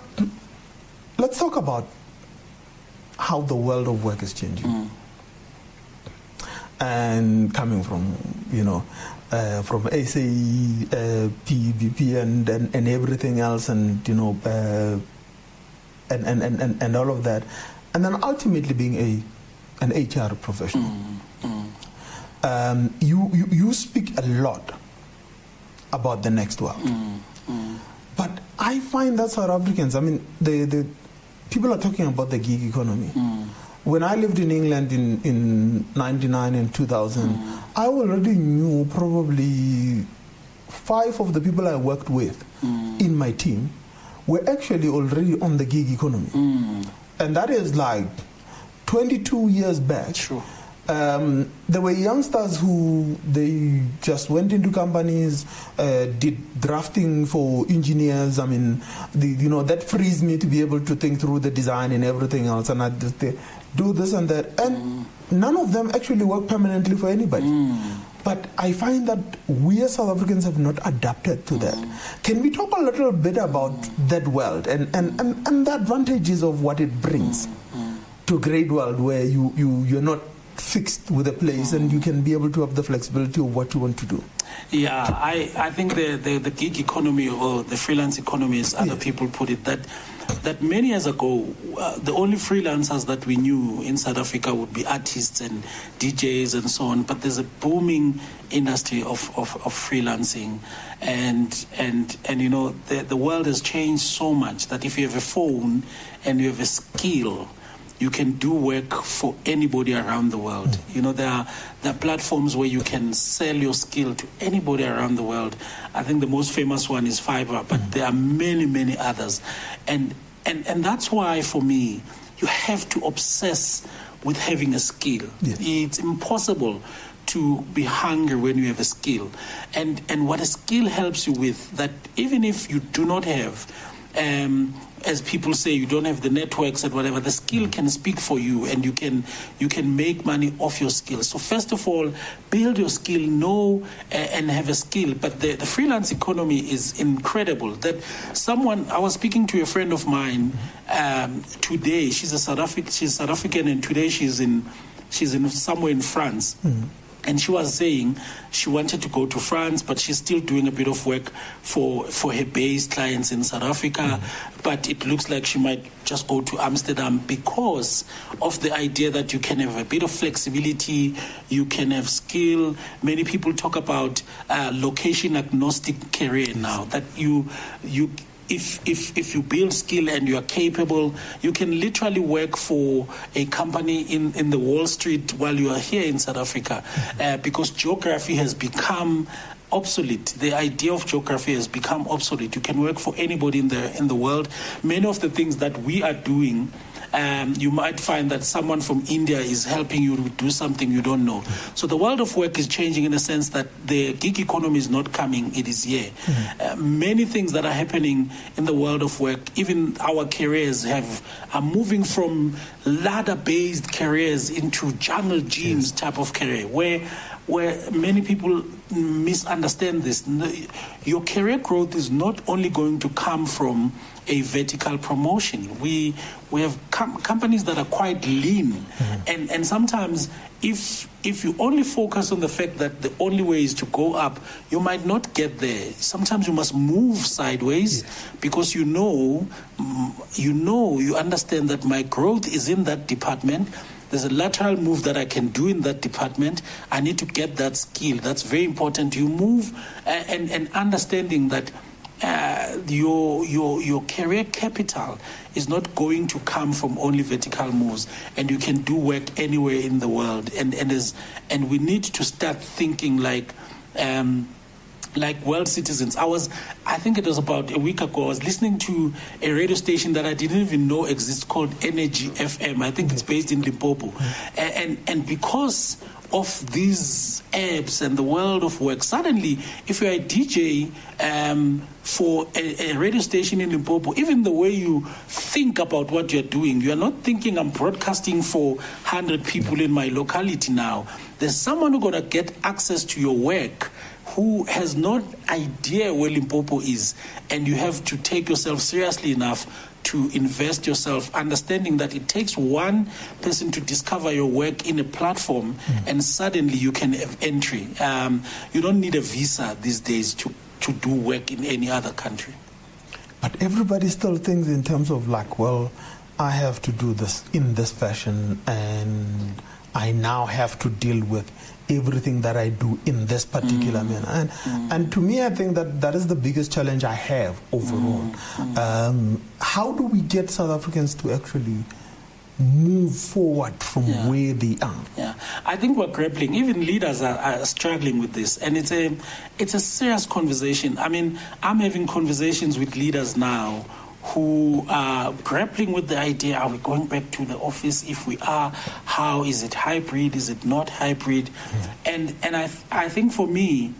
let's talk about how the world of work is changing and coming from you know uh, from SAE, uh, PBP, and, and and everything else, and you know, uh, and, and, and, and and all of that, and then ultimately being a an HR professional. Um, you, you you speak a lot about the next world, but I find that South Africans, I mean, the the people are talking about the gig economy. When I lived in England in, in 99 and 2000, I already knew probably five of the people I worked with in my team were actually already on the gig economy. And that is like 22 years back. Sure. Um, there were youngsters who they just went into companies, uh, did drafting for engineers. I mean, the, you know that frees me to be able to think through the design and everything else, and I just do this and that. And none of them actually work permanently for anybody. But I find that we as South Africans have not adapted to that. Can we talk a little bit about that world and, and, and, and the advantages of what it brings to a great world where you, you, you're not fixed with a place and you can be able to have the flexibility of what you want to do? Yeah, I, I think the, the, the gig economy or the freelance economy, as other yeah. people put it, that that many years ago, uh, the only freelancers that we knew in South Africa would be artists and DJs and so on. But there's a booming industry of, of, of freelancing, and and and you know the the world has changed so much that if you have a phone and you have a skill you can do work for anybody around the world. Mm. You know, there are, there are platforms where you can sell your skill to anybody around the world. I think the most famous one is Fiverr, but mm. there are many, many others. And, and, and that's why, for me, you have to obsess with having a skill. Yes. It's impossible to be hungry when you have a skill. And, and what a skill helps you with, that even if you do not have, um, as people say, you don't have the networks and whatever. The skill can speak for you, and you can you can make money off your skill. So first of all, build your skill, know uh, and have a skill. But the, the freelance economy is incredible. That someone I was speaking to a friend of mine um, today. She's a South African. She's South African, and today she's in she's in somewhere in France. Mm-hmm and she was saying she wanted to go to France, but she's still doing a bit of work for for her base clients in South Africa. Mm-hmm. But it looks like she might just go to Amsterdam because of the idea that you can have a bit of flexibility, you can have skill. Many people talk about uh, location agnostic career now that you you if, if, if you build skill and you are capable, you can literally work for a company in, in the Wall Street while you are here in South Africa uh, because geography has become obsolete. The idea of geography has become obsolete. You can work for anybody in the in the world. Many of the things that we are doing um, you might find that someone from India is helping you to do something you don't know. So the world of work is changing in the sense that the gig economy is not coming, it is here. Mm-hmm. Uh, many things that are happening in the world of work, even our careers have are moving from ladder based careers into jungle gyms yes. type of career where where many people misunderstand this. Your career growth is not only going to come from a vertical promotion. We we have com- companies that are quite lean, mm-hmm. and and sometimes if if you only focus on the fact that the only way is to go up, you might not get there. Sometimes you must move sideways yes. because you know you know you understand that my growth is in that department there's a lateral move that I can do in that department. I need to get that skill. That's very important. You move uh, and, and understanding that uh, your your your career capital is not going to come from only vertical moves, and you can do work anywhere in the world. And and as and we need to start thinking like. Um, like world citizens. I was, I think it was about a week ago, I was listening to a radio station that I didn't even know exists called Energy FM. I think it's based in Limpopo. Mm-hmm. And, and, and because of these apps and the world of work. Suddenly, if you're a DJ um, for a, a, radio station in Limpopo, even the way you think about what you're doing, you're not thinking I'm broadcasting for 100 people in my locality now. There's someone who's going to get access to your work who has no idea where Limpopo is, and you have to take yourself seriously enough to invest yourself, understanding that it takes one person to discover your work in a platform, mm. and suddenly you can have entry. Um, you don't need a visa these days to, to do work in any other country. But everybody still thinks in terms of like, well, I have to do this in this fashion, and I now have to deal with everything that I do in this particular mm. manner. And, mm. and to me, I think that that is the biggest challenge I have overall. Mm. mm. Um, how do we get South Africans to actually move forward from yeah. where they are? Yeah, I think we're grappling. Even leaders are, are, struggling with this, and it's a it's a serious conversation. I mean, I'm having conversations with leaders now who are grappling with the idea are we going back to the office if we are how is it hybrid is it not hybrid mm. and and i i think for me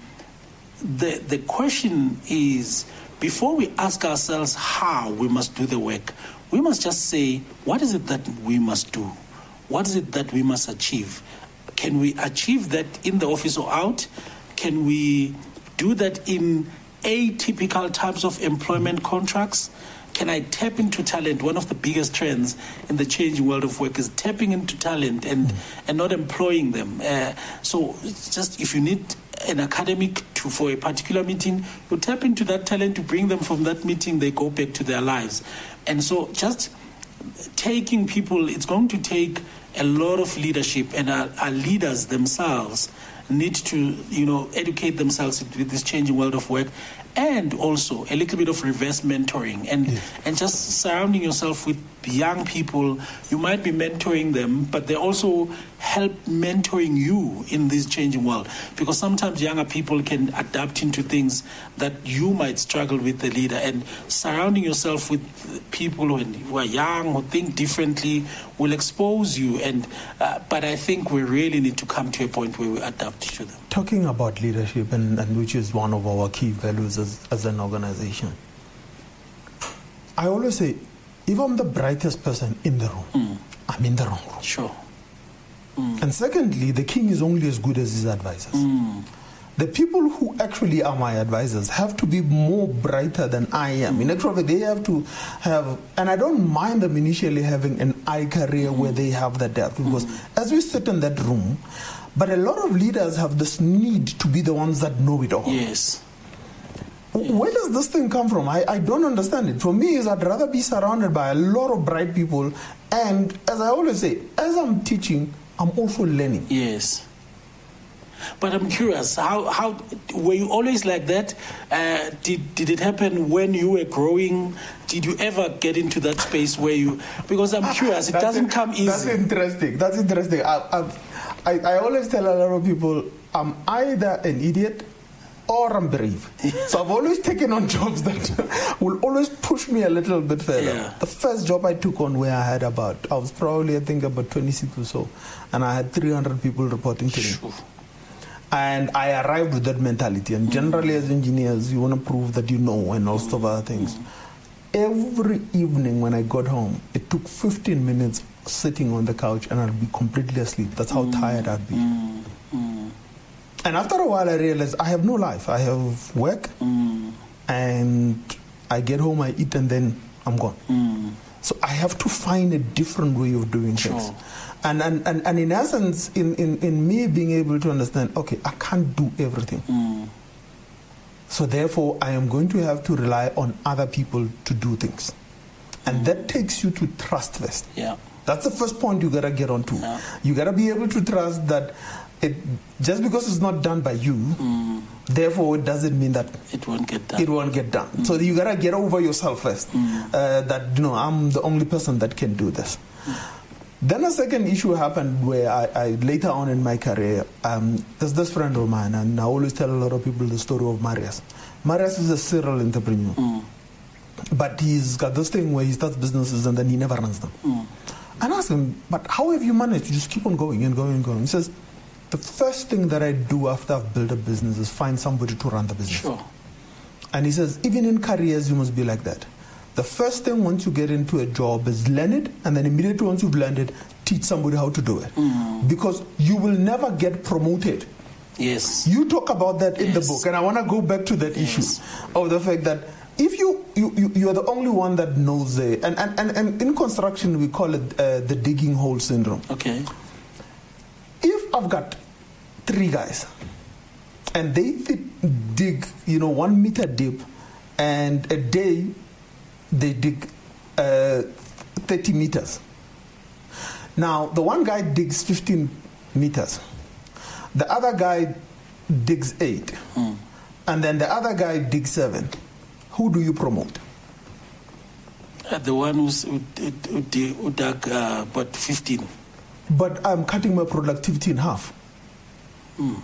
the the question is before we ask ourselves how we must do the work we must just say what is it that we must do what is it that we must achieve Can we achieve that in the office or out? Can we do that in atypical types of employment contracts? Can I tap into talent? One of the biggest trends in the changing world of work is tapping into talent and, mm. and not employing them. Uh, so, just if you need an academic to for a particular meeting, you tap into that talent to bring them from that meeting, they go back to their lives. And so, just taking people, it's going to take a lot of leadership, and our, our leaders themselves need to, you know, educate themselves with this changing world of work and also a little bit of reverse mentoring and yes. and just surrounding yourself with young people you might be mentoring them but they also help mentoring you in this changing world. Because sometimes younger people can adapt into things that you might struggle with the leader. And surrounding yourself with people who are young who think differently will expose you. And uh, but i think we really need to come to a point where we adapt to them. Talking about leadership and, and which is one of our key values as, as an organization i always say if I'm the brightest person in the room, mm. I'm in the wrong room. Sure. Mm. And secondly, the king is only as good as his advisors. Mm. The people who actually are my advisors have to be more brighter than I am. In actual fact, they have to have, and I don't mind them initially having an eye career where they have the depth because as we sit in that room, but a lot of leaders have this need to be the ones that know it all. Yes. Where does this thing come from? I, I don't understand it. For me, is I'd rather be surrounded by a lot of bright people, and as I always say, as I'm teaching, I'm also learning. Yes. But I'm curious, how, how were you always like that? Uh, did, did it happen when you were growing? Did you ever get into that space where you? Because I'm curious, it *laughs* doesn't come easy. That's interesting. That's interesting. I, I, I always tell a lot of people, I'm either an idiot or I'm brave. so I've always taken on jobs that *laughs* will always push me a little bit further. Yeah. The first job I took on where I had about, I was probably, I think, about 26 or so, and I had 300 people reporting to me. And I arrived with that mentality. And generally, as engineers, you want to prove that you know and all sorts of other things. Every evening when I got home, it took 15 minutes sitting on the couch and I'd be completely asleep. That's how mm. tired I'd be. And after a while, I realized I have no life. I have work, mm. and I get home, I eat, and then I'm gone. Mm. So I have to find a different way of doing sure. things. And, and, and, and in essence, in, in, in me being able to understand, okay, I can't do everything. Mm. So therefore, I am going to have to rely on other people to do things. And mm. that takes you to trust first. Yeah. That's the first point you gotta get onto. Yeah. You gotta be able to trust that it just because it's not done by you, mm. therefore it doesn't mean that it won't get done. It won't get done. Mm. So you gotta get over yourself first. Mm. Uh, that you know I'm the only person that can do this. Then a second issue happened where I, I later on in my career, um, there's this friend of mine, and I always tell a lot of people the story of Marius. Marius is a serial entrepreneur, mm. but he's got this thing where he starts businesses and then he never runs them. Mm. And I asked him, but how have you managed to just keep on going and going and going? He says, the first thing that I do after I've built a business is find somebody to run the business. Sure. And he says, even in careers, you must be like that. The first thing once you get into a job is learn it, and then immediately once you've learned it, teach somebody how to do it. Mm. Because you will never get promoted. Yes. You talk about that in the book, and I want to go back to that yes. issue of the fact that if you, you, you, you are the only one that knows the, and, and, and, and in construction we call it uh, the digging hole syndrome. Okay. I've got three guys, and they dig, you know, one meter deep, and a day they dig uh, 30 meters. Now, the one guy digs 15 meters, the other guy digs 8, mm. and then the other guy digs 7. Who do you promote? Uh, the one who's, who, who, who dug uh, about 15. But I'm cutting my productivity in half. Mm.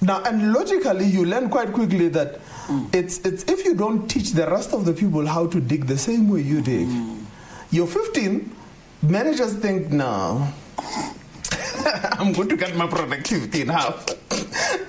Now, and logically, you learn quite quickly that mm. it's, it's if you don't teach the rest of the people how to dig the same way you dig, mm. you're 15, managers think, no, *laughs* *laughs* I'm going to cut my productivity in half.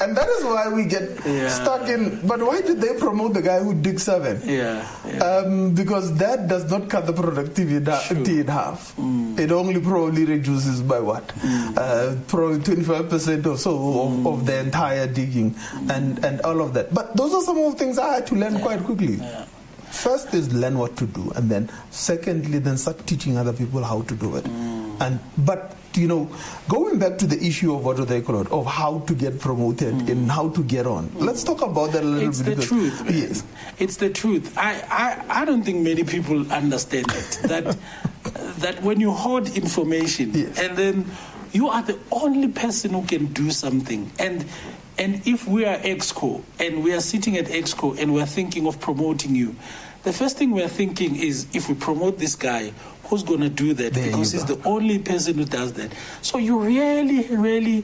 and that is why we get Yeah. stuck in. But why did they promote the guy who digs seven? Yeah. yeah. Um, because that does not cut the productivity da- in half. Mm. It only probably reduces by what? Uh, probably 25% or so of, of the entire digging and, and all of that. But those are some of the things I had to learn quite quickly. Yeah. First is learn what to do, and then secondly, then start teaching other people how to do it. Mm. And but you know, going back to the issue of what do they call it, of how to get promoted and how to get on. Let's talk about that a little Mm. It's bit. the truth. Yes. It's the truth. I, I, I don't think many people understand it. That *laughs* that when you hoard information Yes. and then you are the only person who can do something and and if we are exco and we are sitting at exco and we're thinking of promoting you the first thing we're thinking is if we promote this guy who's going to do that? There because he's the only person who does that. So you really really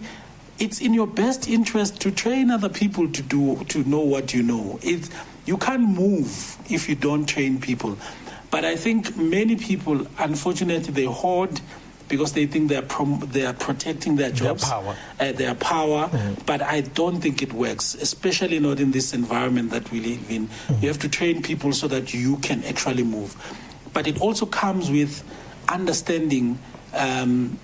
it's in your best interest to train other people to do to know what you know. It's you can't move if you don't train people. But i think many people unfortunately they hoard because they think they are prom- they are protecting their jobs, Their power. uh, their power. But i don't think it works especially not in this environment that we live in. You have to train people so that you can actually move but it also comes with understanding um,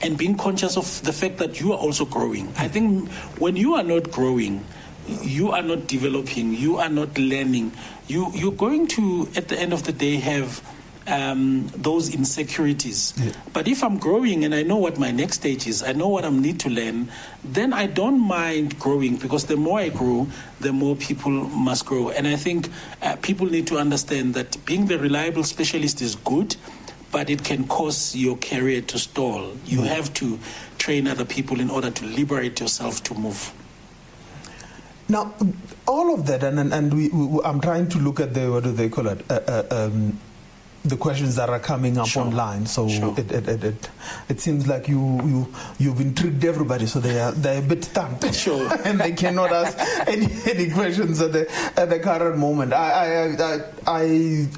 and being conscious of the fact that you are also growing. I think when you are not growing, you are not developing, you are not learning, you, you're going to, at the end of the day, have um, those insecurities. But if I'm growing and I know what my next stage is, I know what I need to learn, then I don't mind growing because the more I grow, the more people must grow. And I think uh, people need to understand that being the reliable specialist is good but it can cause your career to stall. You have to train other people in order to liberate yourself to move. Now, all of that, and and, and we, we, I'm trying to look at the what do they call it? Uh, uh, um, the questions that are coming up Sure. online. So Sure. it, it, it, it it seems like you you you've intrigued everybody, so they are they're a bit stumped, *laughs* Sure. *laughs* and they cannot ask any, any questions at the at the current moment. I I, I, I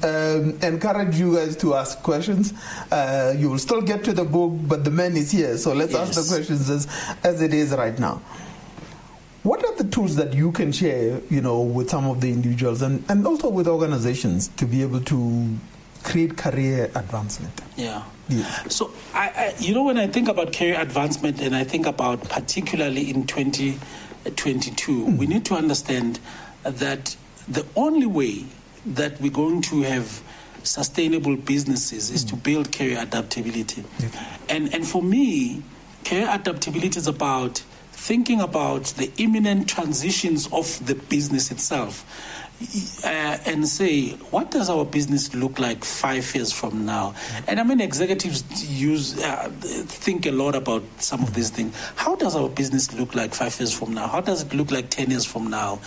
um, encourage you guys to ask questions. Uh, you will still get to the book, but the man is here, so let's ask the questions as as it is right now. What are the tools that you can share, you know, with some of the individuals and, and also with organizations to be able to create career advancement? Yeah. Yes. So, I, I, you know, when I think about career advancement and I think about particularly in 2022, uh, hmm. we need to understand that the only way that we're going to have sustainable businesses is to hmm. build career adaptability. And, and for me, career adaptability is about thinking about the imminent transitions of the business itself uh, and say, what does our business look like five years from now? And I mean, executives use uh, think a lot about some of these things. How does our business look like five years from now? How does it look like ten years from now?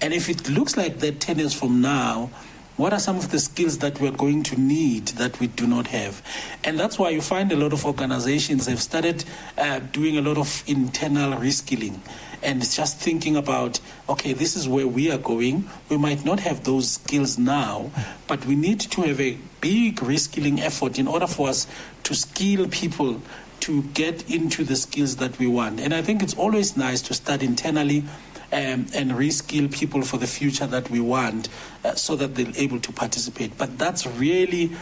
And if it looks like that ten years from now, what are some of the skills that we're going to need that we do not have? And that's why you find a lot of organizations have started uh, doing a lot of internal reskilling and just thinking about, okay, this is where we are going. We might not have those skills now, but we need to have a big reskilling effort in order for us to skill people to get into the skills that we want. And I think it's always nice to start internally um, and reskill people for the future that we want uh, so that they're able to participate. But that's really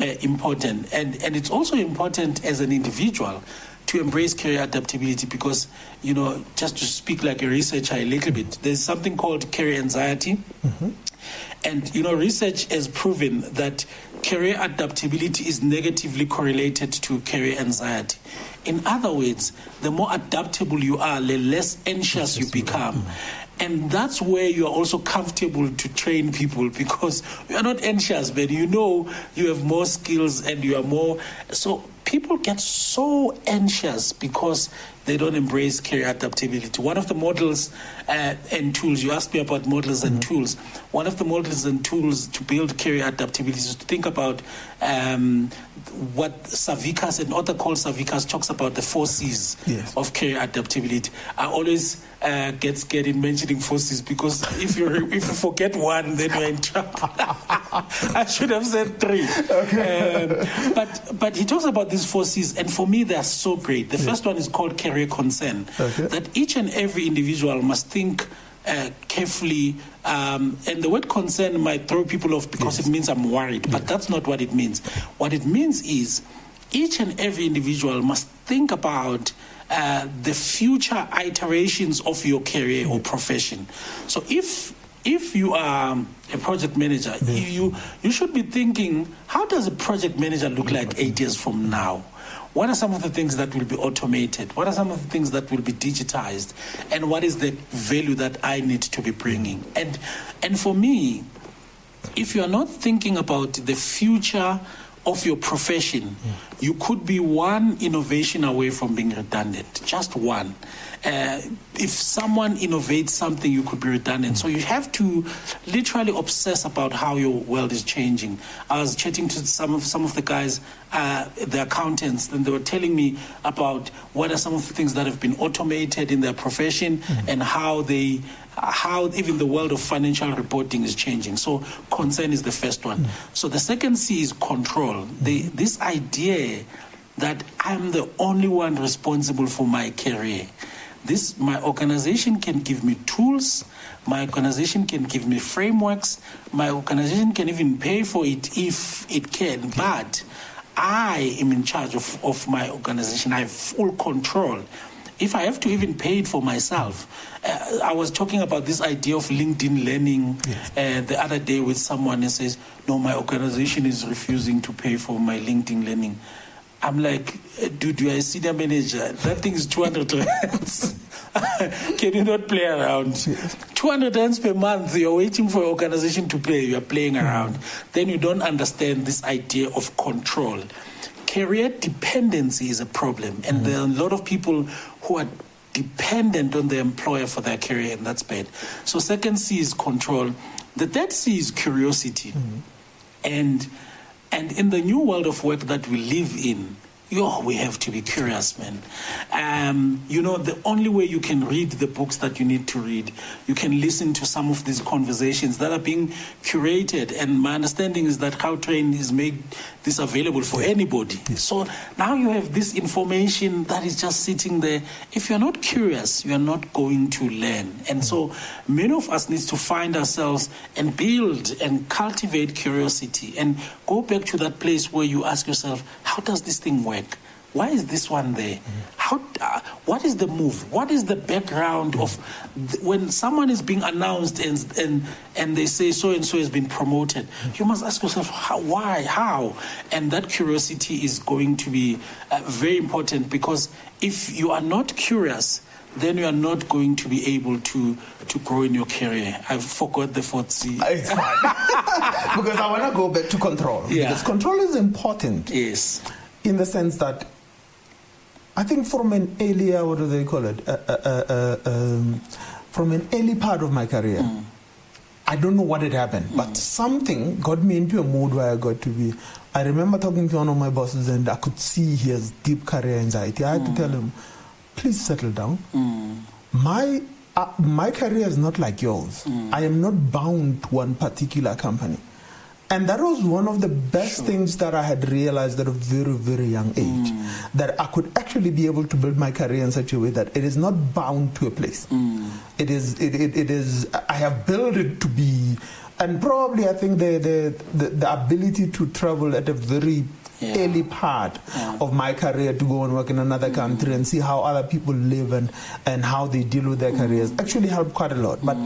uh, important. And, and it's also important as an individual to embrace career adaptability because, you know, just to speak like a researcher a little bit, there's something called career anxiety. And, you know, research has proven that career adaptability is negatively correlated to career anxiety. In other words, the more adaptable you are, the less anxious you become. And that's where you are also comfortable to train people because you are not anxious, but you know you have more skills and you are more. So people get so anxious because they don't embrace career adaptability. One of the models uh, and tools, you asked me about models and tools. One of the models and tools to build career adaptability is to think about um, what Savickas, and author called Savickas, talks about the four C's Yes. of career adaptability. I always uh, get scared in mentioning four C's because if you if you forget one, then you're in trouble. *laughs* I should have said three. Um, but but he talks about these four C's, and for me, they are so great. The first one is called career career concern Okay. that each and every individual must think uh, carefully. Um, and the word concern might throw people off because it means I'm worried, but that's not what it means. What it means is each and every individual must think about uh, the future iterations of your career or profession. So if if you are a project manager, you, you you should be thinking, how does a project manager look like eight years from now? What are some of the things that will be automated? What are some of the things that will be digitized? And what is the value that I need to be bringing? And and for me, if you are not thinking about the future of your profession, you could be one innovation away from being redundant. Just one. Uh, if someone innovates something, you could be redundant. So you have to literally obsess about how your world is changing. I was chatting to some of some of the guys, uh, the accountants, and they were telling me about what are some of the things that have been automated in their profession and how they Uh, how even the world of financial reporting is changing. So concern is the first one. Mm. So the second C is control. The, mm. this idea that I'm the only one responsible for my career. This my organization can give me tools. My organization can give me frameworks. My organization can even pay for it if it can. But I am in charge of, of my organization. I have full control if I have to even pay it for myself, uh, I was talking about this idea of LinkedIn learning uh, the other day with someone and says, No, my organization is refusing to pay for my LinkedIn learning. I'm like, "Uh, dude, you are a senior manager. That thing is 200 rands. *laughs* Can you not play around? 200 rands per month, you're waiting for your organization to pay, you're playing around. Then you don't understand this idea of control career dependency is a problem, and there are a lot of people who are dependent on their employer for their career, and that's bad. So, second C is control. The third C is curiosity, and and in the new world of work that we live in. Yo, we have to be curious, man. Um, you know, the only way you can read the books that you need to read, you can listen to some of these conversations that are being curated. And my understanding is that How Train is made this available for anybody. So now you have this information that is just sitting there. If you're not curious, you're not going to learn. And so many of us need to find ourselves and build and cultivate curiosity and go back to that place where you ask yourself, how does this thing work? Why is this one there? How? Uh, what is the move? What is the background of th- when someone is being announced and and and they say so and so has been promoted? You must ask yourself how, why, how, and that curiosity is going to be uh, very important because if you are not curious, then you are not going to be able to to grow in your career. I forgot the fourth C. It's fine. *laughs* because I want to go back to control. Yeah. Because control is important Yes. in the sense that I think from an earlier, what do they call it? Uh, uh, uh, uh, um, from an early part of my career, I don't know what had happened, but something got me into a mood where I got to be. I remember talking to one of my bosses, and I could see he has deep career anxiety. I had to tell him, please settle down. My uh, my career is not like yours. I am not bound to one particular company. And that was one of the best things that I had realized at a very, very young age. Mm. That I could actually be able to build my career in such a way that it is not bound to a place. Mm. It is, it, it, it is, I have built it to be, and probably I think the, the, the, the ability to travel at a very Yeah. early part Yeah. of my career to go and work in another mm. country and see how other people live and, and how they deal with their careers actually helped quite a lot. But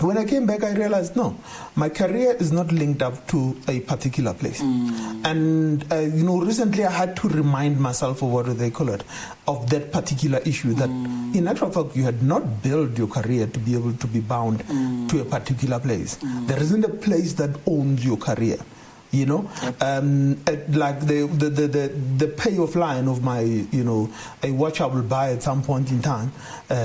when I came back, I realized no, my career is not linked up to a particular place. Mm. And, uh, you know, recently I had to remind myself of what do they call it, of that particular issue that mm. in actual fact you had not built your career to be able to be bound mm. to a particular place. There isn't a place that owns your career. You know, um, like the, the, the, the, the payoff line of my, you know, a watch I will buy at some point in time. Uh,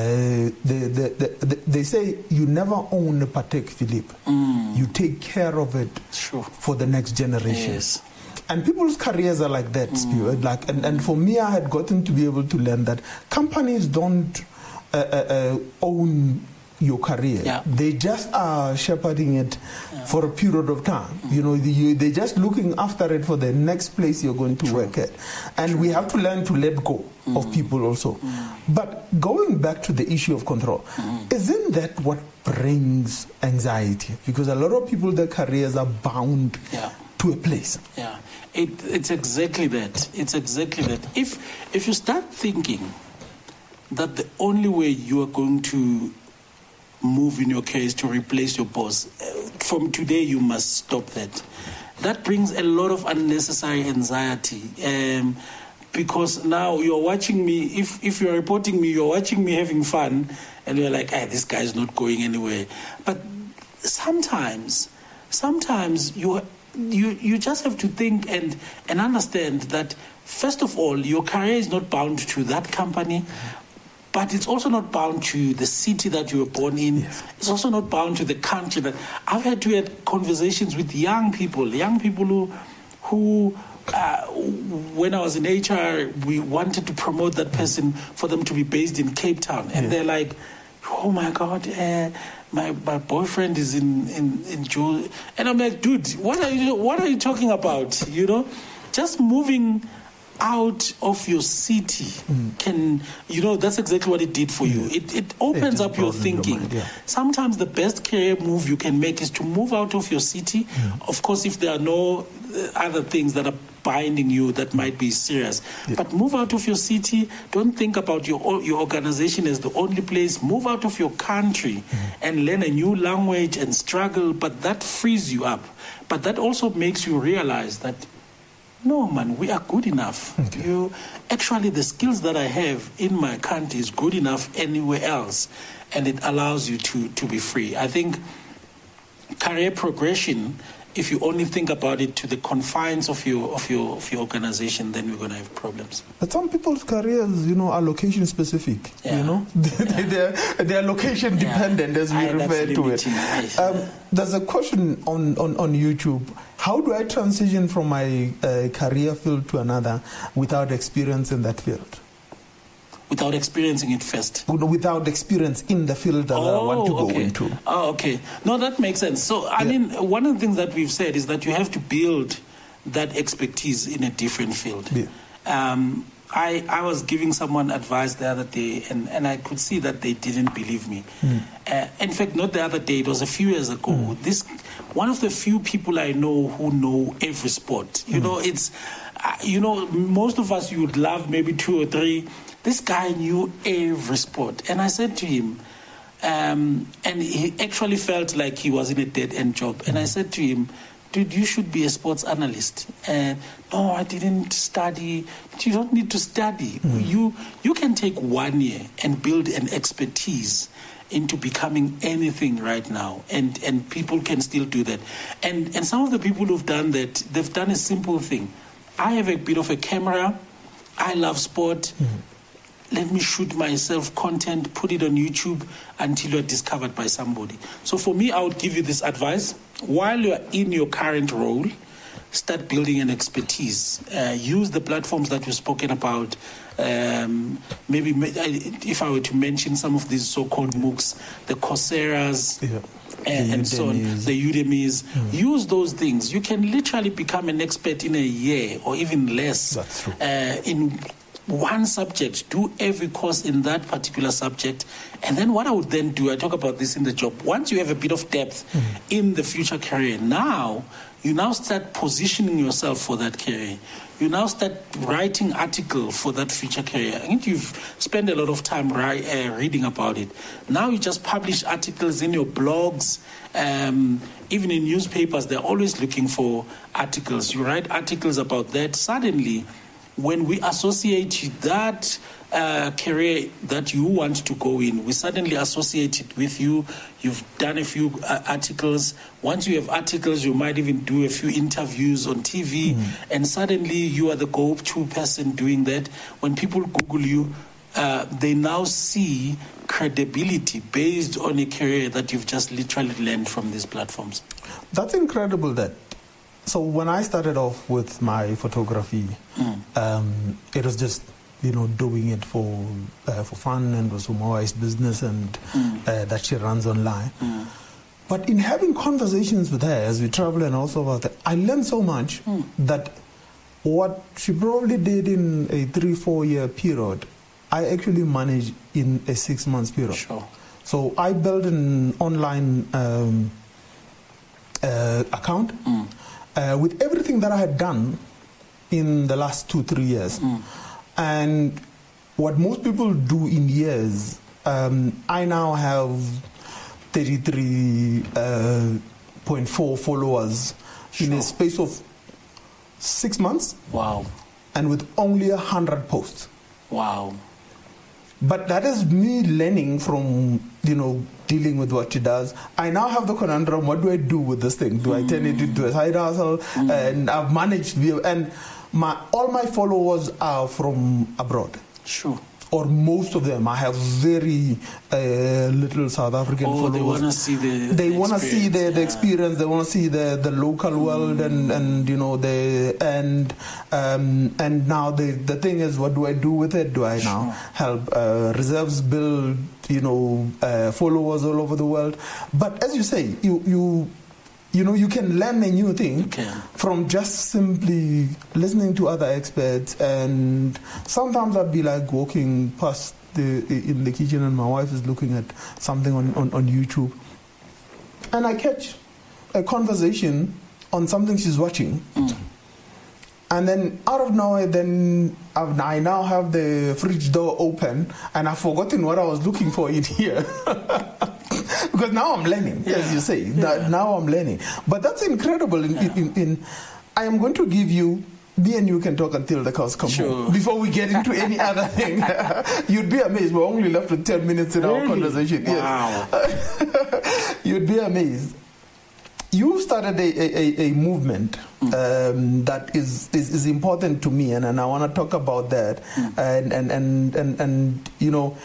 the, the, the, the, they say you never own a Patek Philippe. You take care of it Sure. for the next generation. Yes. And people's careers are like that, Spirit. Like, and, and for me, I had gotten to be able to learn that companies don't uh, uh, uh, own your career. Yeah. They just are shepherding it Yeah. for a period of time. Mm-hmm. You know, the, you, they're just looking after it for the next place you're going to work at. And we have to learn to let go Mm-hmm. of people also. But going back to the issue of control, Mm-hmm. isn't that what brings anxiety? Because a lot of people, their careers are bound Yeah. to a place. Yeah, it, it's exactly that. It's exactly that. If if you start thinking that the only way you are going to move in your is to replace your boss, uh, from today you must stop that. That brings a lot of unnecessary anxiety. Um, because now you're watching me, if, if you're reporting me, you're watching me having fun, and you're like, ah, this guy's not going anywhere. But sometimes, sometimes you you you just have to think and and understand that first of all, your career is not bound to that company. But it's also not bound to the city that you were born in. It's also not bound to the country that I've had to have conversations with young people, young people who, who uh, when I was in HR, we wanted to promote that person for them to be based in Cape Town, and they're like, "Oh my God, uh, my my boyfriend is in in in Jo-" and I'm like, "Dude, what are you what are you talking about? You know, just moving." Out of your city can you know that's exactly what it did for you. It, it opens just up your broadened your thinking. mind, yeah. sometimes the best career move you can make is to move out of your city. Of course if there are no uh, other things that are binding you that might be serious. But move out of your city. Don't think about your your organization as the only place. Move out of your country and learn a new language and struggle but that frees you up. But that also makes you realize that no, man, we are good enough. You actually the skills that I have in my country is good enough anywhere else, and it allows you to to be free. I think career progression. If you only think about it to the confines of your of your of your organization, then we're going to have problems. But some people's careers, you know, are location specific. Yeah. You know, *laughs* they, they're, they're location Yeah. dependent, as we that's refer to it. limiting. Um, there's a question on, on, on YouTube. How do I transition from my uh, career field to another without experience in that field? Without experiencing it first. Without experience in the field that I want to go okay. into. Oh, okay. No, that makes sense. So, I Yeah. mean, one of the things that we've said is that you have to build that expertise in a different field. Yeah. Um, I, I was giving someone advice the other day, and, and I could see that they didn't believe me. Uh, in fact, not the other day; it was a few years ago. This one of the few people I know who know every sport. You know, it's uh, you know most of us you would love maybe two or three. This guy knew every sport, and I said to him, um, and he actually felt like he was in a dead end job. And I said to him, dude, you should be a sports analyst. And no, I didn't study. You don't need to study. Mm. You you can take one year and build an expertise into becoming anything right now and and people can still do that and and some of the people who've done that they've done a simple thing i have a bit of a camera i love sport mm. Let me shoot myself content, put it on YouTube until you're discovered by somebody. So for me, I would give you this advice. While you're in your current role, start building an expertise. Uh, use the platforms that we've spoken about. Um, maybe if I were to mention some of these so-called MOOCs, the Coursera's, Yeah. and, and so on, the Udemys. Use those things. You can literally become an expert in a year or even less That's true. uh, in one subject. Do every course in that particular subject. And then what I would then do, I talk about this in the job. Once you have a bit of depth in the future career, now you now start positioning yourself for that career. You now start writing article for that future career. I think you've spent a lot of time ri- uh, reading about it. Now you just publish articles in your blogs, um, even in newspapers. They're always looking for articles. You write articles about that. Suddenly, when we associate that uh, career that you want to go in, we suddenly associate it with you. You've done a few uh, articles. Once you have articles, you might even do a few interviews on TV, and suddenly you are the go to person doing that. When people Google you, uh, they now see credibility based on a career that you've just literally learned from these platforms. That's incredible that. So when I started off with my photography, um, it was just you know, doing it for uh, for fun and was for my wife's business and Mm. uh, that she runs online. But in having conversations with her as we travel and also about that, I learned so much Mm. that what she probably did in a three, four year period, I actually managed in a six months period. Sure. So I built an online um, uh, account Mm. Uh, with everything that I had done in the last two, three years. Mm. And what most people do in years, um, I now have 33.4 followers in a space of six months Wow. and with only 100 posts. Wow. But that is me learning from, you know, dealing with what she does. I now have the conundrum what do I do with this thing? Do I turn it into a side hustle? And I've managed, and my, all my followers are from abroad. Sure. Or most of them. I have very uh, little South African Oh, followers. they want to see the. they the want to see the, the yeah. Mm. experience they want to see the, the local world and, and you know the and um, and now the the thing is what do I do with it do I now help uh, reserves build you know uh, followers all over the world but as you say you you you know you can learn a new thing from just simply listening to other experts. And sometimes I'd be like walking past the in the kitchen and my wife is looking at something on, on, on YouTube. And I catch a conversation on something she's watching. Mm. And then out of nowhere then I've, I now have the fridge door open and I've forgotten what I was looking for in here *laughs* because now I'm learning, as you say. That Now I'm learning. But that's incredible. In, in, in, in, I am going to give you. Me and you can talk until the cows come Sure. home. Before we get into any *laughs* other thing, *laughs* you'd be amazed. We're only left with ten minutes in our Really? conversation. Yes. Wow. *laughs* You'd be amazed. You started a, a, a, movement um, that is, is, is important to me, and, and I want to talk about that. And, and, and, and, and, you know,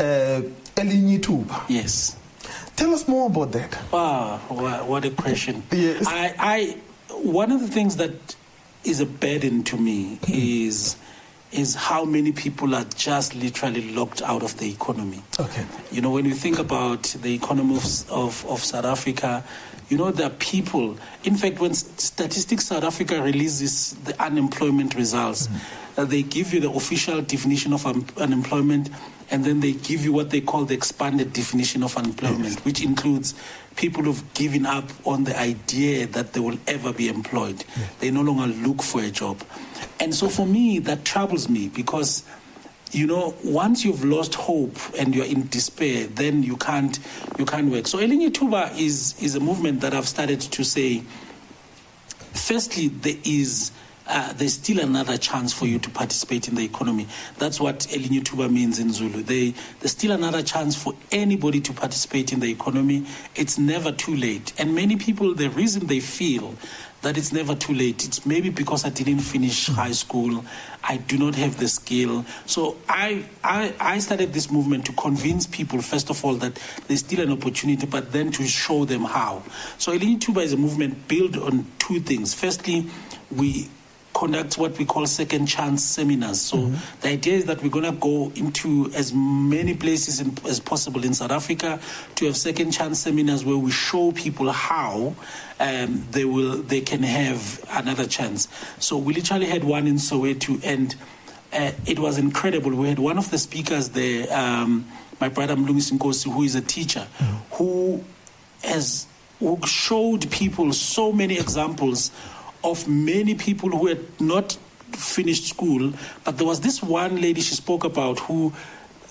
uh, Elinyi yes. Tell us more about that. Wow, wha- what a question. Yes. I, I, one of the things that is a burden to me is, is how many people are just literally locked out of the economy. Okay. You know, when you think about the economy of, of, of South Africa, you know, there are people. In fact, when Statistics South Africa releases the unemployment results, uh, Uh, they give you the official definition of un- unemployment, and then they give you what they call the expanded definition of unemployment, which includes people who've given up on the idea that they will ever be employed. They no longer look for a job. And so for me, that troubles me because you know once you've lost hope and you're in despair then you can't you can't work so elinye tuba is is a movement that i've started to say firstly there is uh, there's still another chance for you to participate in the economy. That's what Elinye Tuba means in Zulu. They, there's still another chance for anybody to participate in the economy. It's never too late. And many people, the reason they feel that it's never too late, it's maybe because I didn't finish high school, I do not have the skill. So I, I, I started this movement to convince people, first of all, that there's still an opportunity, but then to show them how. So Tuba is a movement built on two things. Firstly, we conduct what we call second chance seminars. So the idea is that we're going to go into as many places in, as possible in South Africa to have second chance seminars where we show people how um, they will they can have another chance. So we literally had one in Soweto and uh, it was incredible. We had one of the speakers there, um, my brother Mlungisi Nkosi, who is a teacher, who has who showed people so many examples of many people who had not finished school, but there was this one lady she spoke about who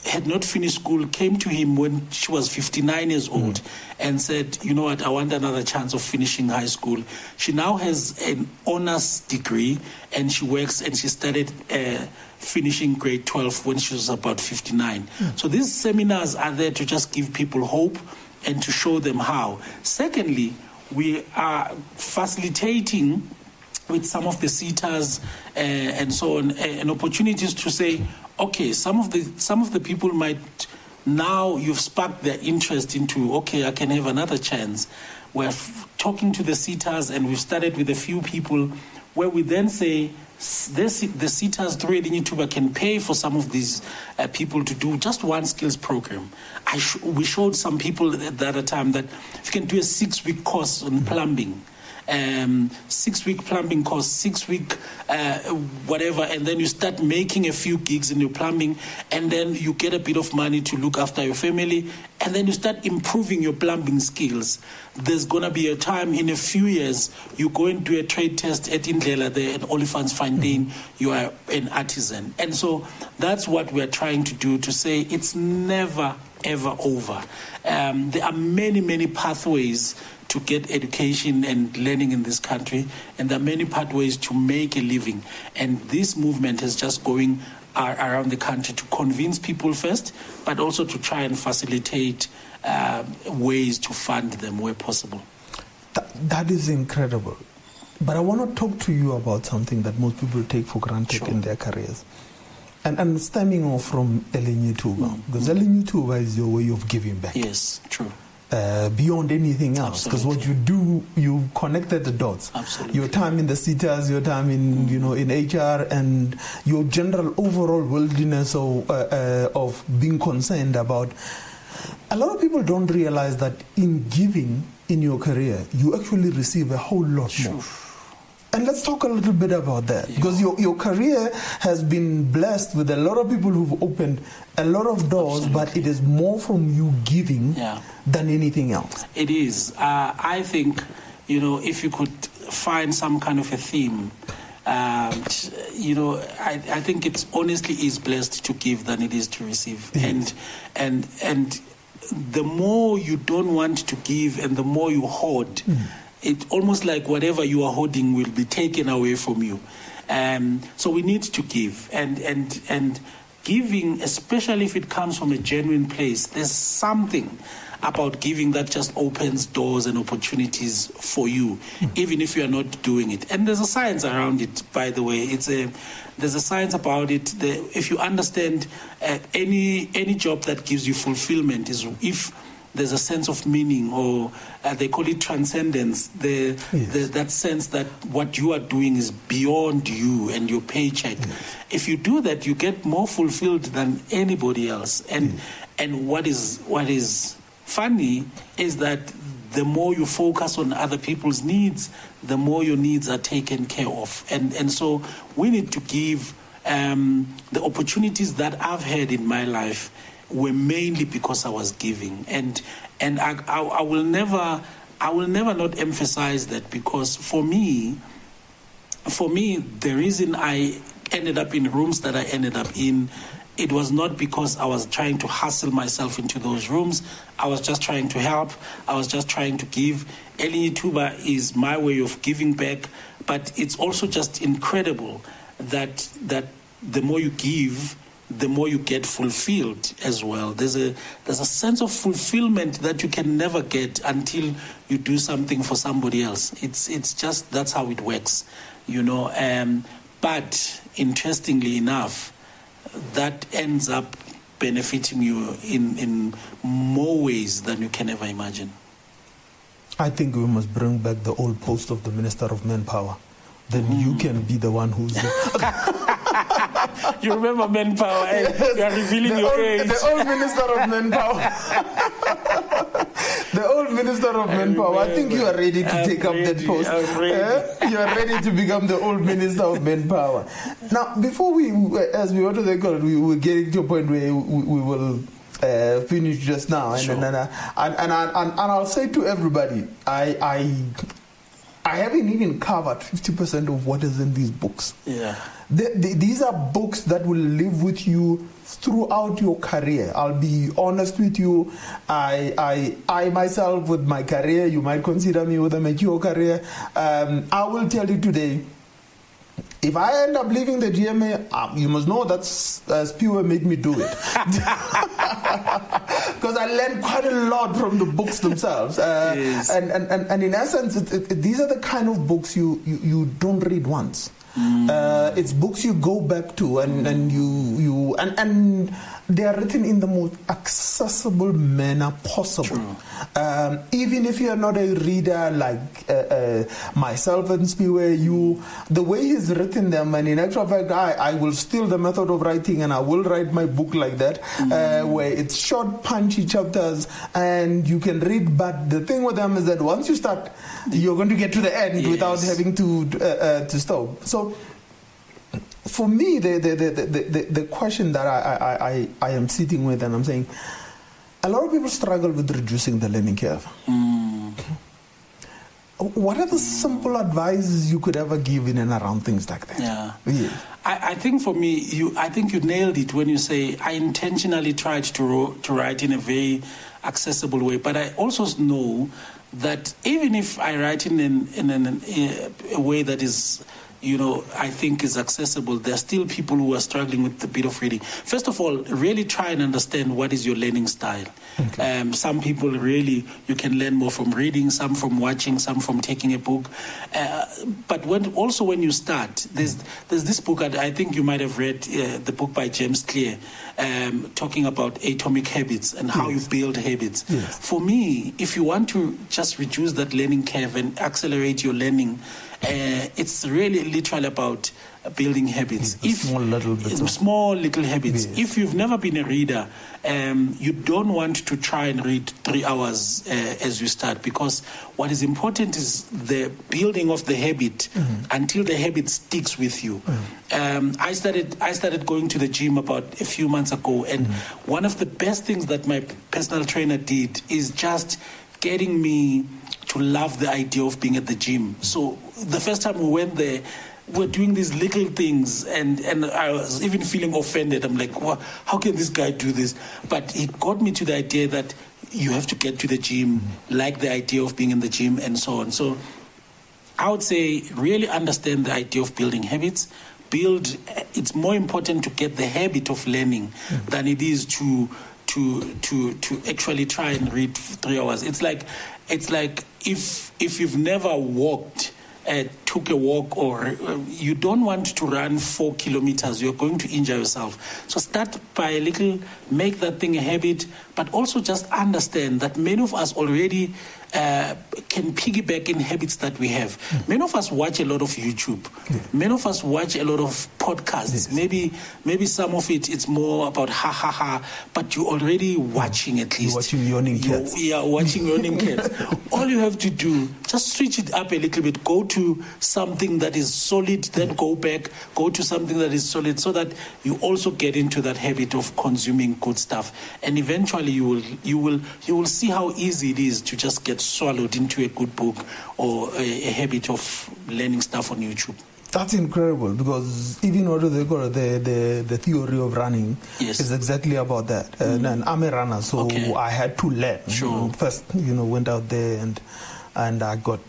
had not finished school, came to him when she was 59 years old and said, You know what, I want another chance of finishing high school. She now has an honors degree and she works and she started uh, finishing grade 12 when she was about 59. So these seminars are there to just give people hope and to show them how. Secondly, we are facilitating with some of the SETAs uh, and so on, uh, and opportunities to say, okay, some of the some of the people might now you've sparked their interest into, okay, I can have another chance. We're f- talking to the SETAs, and we've started with a few people where we then say this, the SETAs through Tuba can pay for some of these uh, people to do just one skills program. Sh- we showed some people at the time that if you can do a six week course on plumbing, um, six week plumbing course, six week uh, whatever, and then you start making a few gigs in your plumbing, and then you get a bit of money to look after your family, and then you start improving your plumbing skills. There's going to be a time in a few years you go and do a trade test at Indlela there at Olifantsfontein, you are an artisan. And so that's what we're trying to do to say it's never ever over. Um, there are many, many pathways to get education and learning in this country, and there are many pathways to make a living. And this movement is just going around the country to convince people first, but also to try and facilitate uh, ways to fund them where possible. That, that is incredible. But I want to talk to you about something that most people take for granted sure. in their careers. And, and stemming off from Elinye-Ithuba, mm. because Elinye-Ithuba is your way of giving back. Yes, true. Uh, beyond anything else because what you do you connected the dots Absolutely. your time in the SETAs your time in mm. you know in hr and your general overall worldliness of, uh, uh, of being concerned about a lot of people don't realize that in giving in your career you actually receive a whole lot more and let's talk a little bit about that because your, your career has been blessed with a lot of people who've opened a lot of doors, Absolutely. but it is more from you giving yeah. than anything else. It is. Uh, I think, you know, if you could find some kind of a theme. Um, you know, I, I think it honestly is blessed to give than it is to receive, yes. and and and the more you don't want to give, and the more you hoard. Mm it's almost like whatever you are holding will be taken away from you. Um, so we need to give, and and and giving, especially if it comes from a genuine place, there's something about giving that just opens doors and opportunities for you, mm. even if you are not doing it. And there's a science around it, by the way. It's a there's a science about it. The, if you understand uh, any any job that gives you fulfillment is if there's a sense of meaning, or uh, they call it transcendence. The, yes. the, that sense that what you are doing is beyond you and your paycheck. Yes. If you do that, you get more fulfilled than anybody else. And yes. and what is what is funny is that the more you focus on other people's needs, the more your needs are taken care of. And and so we need to give um, the opportunities that I've had in my life were mainly because I was giving, and and I, I, I will never I will never not emphasize that because for me, for me, the reason I ended up in rooms that I ended up in, it was not because I was trying to hustle myself into those rooms. I was just trying to help. I was just trying to give. Elinye-Ithuba is my way of giving back, but it's also just incredible that that the more you give, the more you get fulfilled as well. There's a there's a sense of fulfillment that you can never get until you do something for somebody else. It's it's just that's how it works, you know. Um, but interestingly enough, that ends up benefiting you in in more ways than you can ever imagine. I think we must bring back the old post of the Minister of Manpower. Then mm. you can be the one who's. *laughs* *laughs* you remember manpower? Eh? Yes. You are revealing the your old, age. The old minister of *laughs* manpower. the old minister of I manpower. I think you are ready to I'm take ready. up that post. Eh? You are ready to become the old minister of manpower. Now, before we, as we want to call it, we will get to a point where we, we will. Uh, finish just now, and, sure. and, and, and, and, and, and I'll say to everybody, I, I I haven't even covered 50% of what is in these books. Yeah. The, the, these are books that will live with you throughout your career. I'll be honest with you. I, I, I myself, with my career, you might consider me with a mature career. Um, I will tell you today if I end up leaving the GMA, um, you must know that's uh, Siphiwe made me do it. *laughs* Because I learned quite a lot from the books themselves. Uh, yes. and, and, and, and in essence, it, it, these are the kind of books you, you, you don't read once. Mm. Uh, it's books you go back to and, and you you and, and they are written in the most accessible manner possible. Um, even if you are not a reader like uh, uh, myself and Spiwe, you the way he's written them, and in actual fact, I, I will steal the method of writing and I will write my book like that, mm. uh, where it's short, punchy chapters, and you can read. But the thing with them is that once you start, you're going to get to the end yes. without having to uh, uh, to stop. So for me, the, the, the, the, the, question that I, I, I, I am sitting with and I'm saying, a lot of people struggle with reducing the learning curve. Mm. What are the simple advices you could ever give in and around things like that? Yeah. yeah. I, I, think for me, you, I think you nailed it when you say I intentionally tried to, to write in a very accessible way, but I also know that even if I write in, an, in an, a way that is you know, I think is accessible, there are still people who are struggling with a bit of reading. First of all, really try and understand what is your learning style. Okay. Um, some people really, you can learn more from reading, some from watching, some from taking a book. Uh, but when, also when you start, there's, there's this book, I think you might have read uh, the book by James Clear, um, talking about atomic habits and how yes. you build habits. Yes. For me, if you want to just reduce that learning curve and accelerate your learning, uh, it's really literally about building habits. if, small little bits small little habits. Yes. If you've never been a reader, um, you don't want to try and read three hours uh, as you start because what is important is the building of the habit mm-hmm. until the habit sticks with you. Mm-hmm. Um, I started I started going to the gym about a few months ago, and mm-hmm. one of the best things that my personal trainer did is just getting me to love the idea of being at the gym. So the first time we went there, we're doing these little things, and, and I was even feeling offended. I'm like, well, how can this guy do this? But it got me to the idea that you have to get to the gym, like the idea of being in the gym, and so on. So I would say really understand the idea of building habits. Build. It's more important to get the habit of learning than it is to to to to actually try and read three hours. It's like it's like if if you've never walked uh, took a walk or uh, you don't want to run four kilometers, you're going to injure yourself. So start by a little, make that thing a habit, but also just understand that many of us already uh, can piggyback in habits that we have. Mm. Many of us watch a lot of YouTube. Many of us watch a lot of podcasts. Yes. Maybe maybe some of it it's more about ha ha ha, but you're already watching at least. You're watching yawning cats. Yeah, watching yawning *laughs* cats. All you have to do, just switch it up a little bit. Go to something that is solid, then go back, go to something that is solid, so that you also get into that habit of consuming good stuff. And eventually you will you will you will see how easy it is to just get swallowed into a good book or a, a habit of learning stuff on YouTube. That's incredible because even what they call the, the, the theory of running yes. is exactly about that. Mm. And, and, I'm a runner, so okay. I had to learn. Sure. First, you know, went out there and and I got,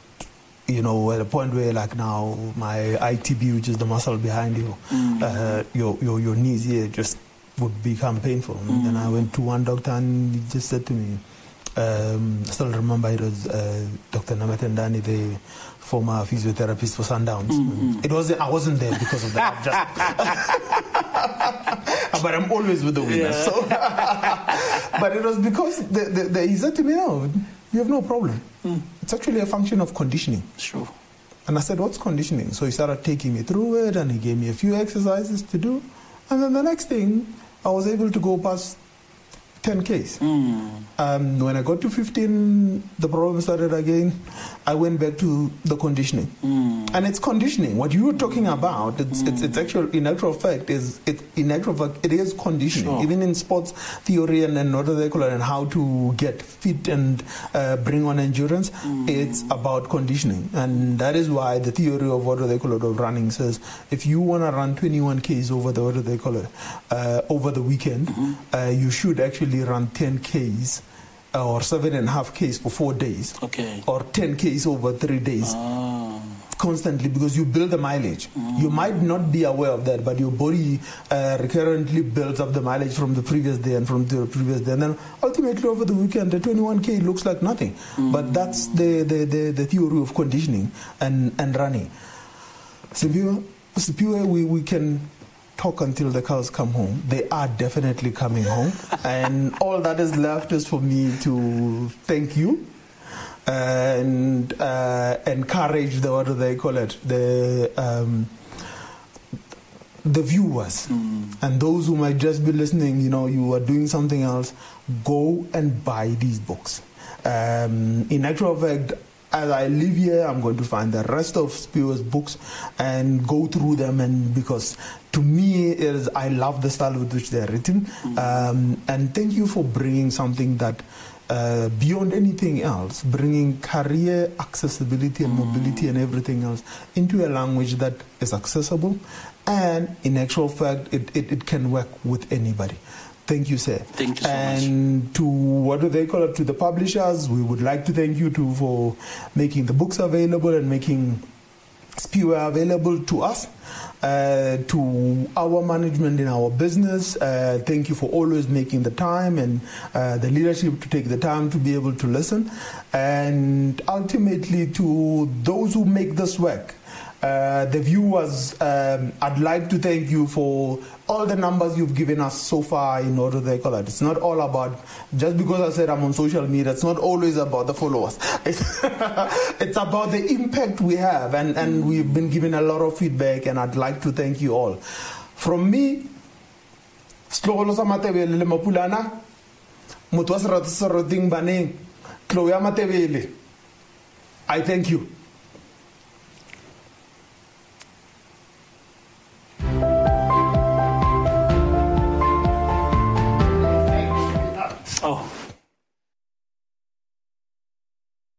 you know, at a point where like now my ITB, which is the muscle behind you, mm. uh, your, your your knees here just would become painful. Mm. And then I went to one doctor and he just said to me, um, I still remember it was uh, Dr. Namatendani, the former physiotherapist for Sundowns. Mm-hmm. It was I wasn't there because of that. *laughs* but I'm always with the winners. Yeah. So *laughs* but it was because the, the, the, he said to me, "Oh, you have no problem. Mm. It's actually a function of conditioning." Sure. And I said, "What's conditioning?" So he started taking me through it, and he gave me a few exercises to do. And then the next thing, I was able to go past 10Ks. Mm. Um, when I got to 15, the problem started again. I went back to the conditioning. Mm. And it's conditioning. What you were talking about, it's, mm. it's, it's, actual, in actual fact, is it, in actual fact, it is conditioning. Sure. Even in sports theory and, and what they call it, and how to get fit and uh, bring on endurance, mm. it's about conditioning. And that is why the theory of what they call it, of running says, if you want to run 21 Ks over the, what do they call it, uh, over the weekend, mm-hmm. uh, you should actually run 10 Ks or seven and a half Ks for four days. Okay. Or 10 Ks over three days. Ah. Constantly because you build the mileage. Mm. You might not be aware of that, but your body uh, recurrently builds up the mileage from the previous day and from the previous day. And then ultimately over the weekend, the 21K looks like nothing. Mm. But that's the, the, the, the, theory of conditioning and, and running. Simpiwe, Siphiwe, we, we can talk until the cows come home. They are definitely coming home. *laughs* and all that is left is for me to thank you and uh, encourage the, what do they call it? The, um, the viewers mm. and those who might just be listening, you know, you are doing something else, go and buy these books. Um, in actual fact, as I live here, I'm going to find the rest of Siphiwe's books and go through them. And because to me, is I love the style with which they are written. Mm-hmm. Um, and thank you for bringing something that. Uh, beyond anything else, bringing career accessibility and mobility and everything else into a language that is accessible and, in actual fact, it, it, it can work with anybody. Thank you, sir. Thank you so and much. to what do they call it? To the publishers, we would like to thank you too for making the books available and making Siphiwe available to us. Uh, to our management in our business, uh, thank you for always making the time and uh, the leadership to take the time to be able to listen. And ultimately, to those who make this work, uh, the viewers, um, I'd like to thank you for all the numbers you've given us so far in order to call it. It's not all about, just because I said I'm on social media, it's not always about the followers. It's, *laughs* it's about the impact we have, and, and we've been given a lot of feedback, and I'd like to thank you all. From me, Slolo Samatebele Mapulana, Mutwas Ratsarating Baneng, Chloe Matebele. I thank you.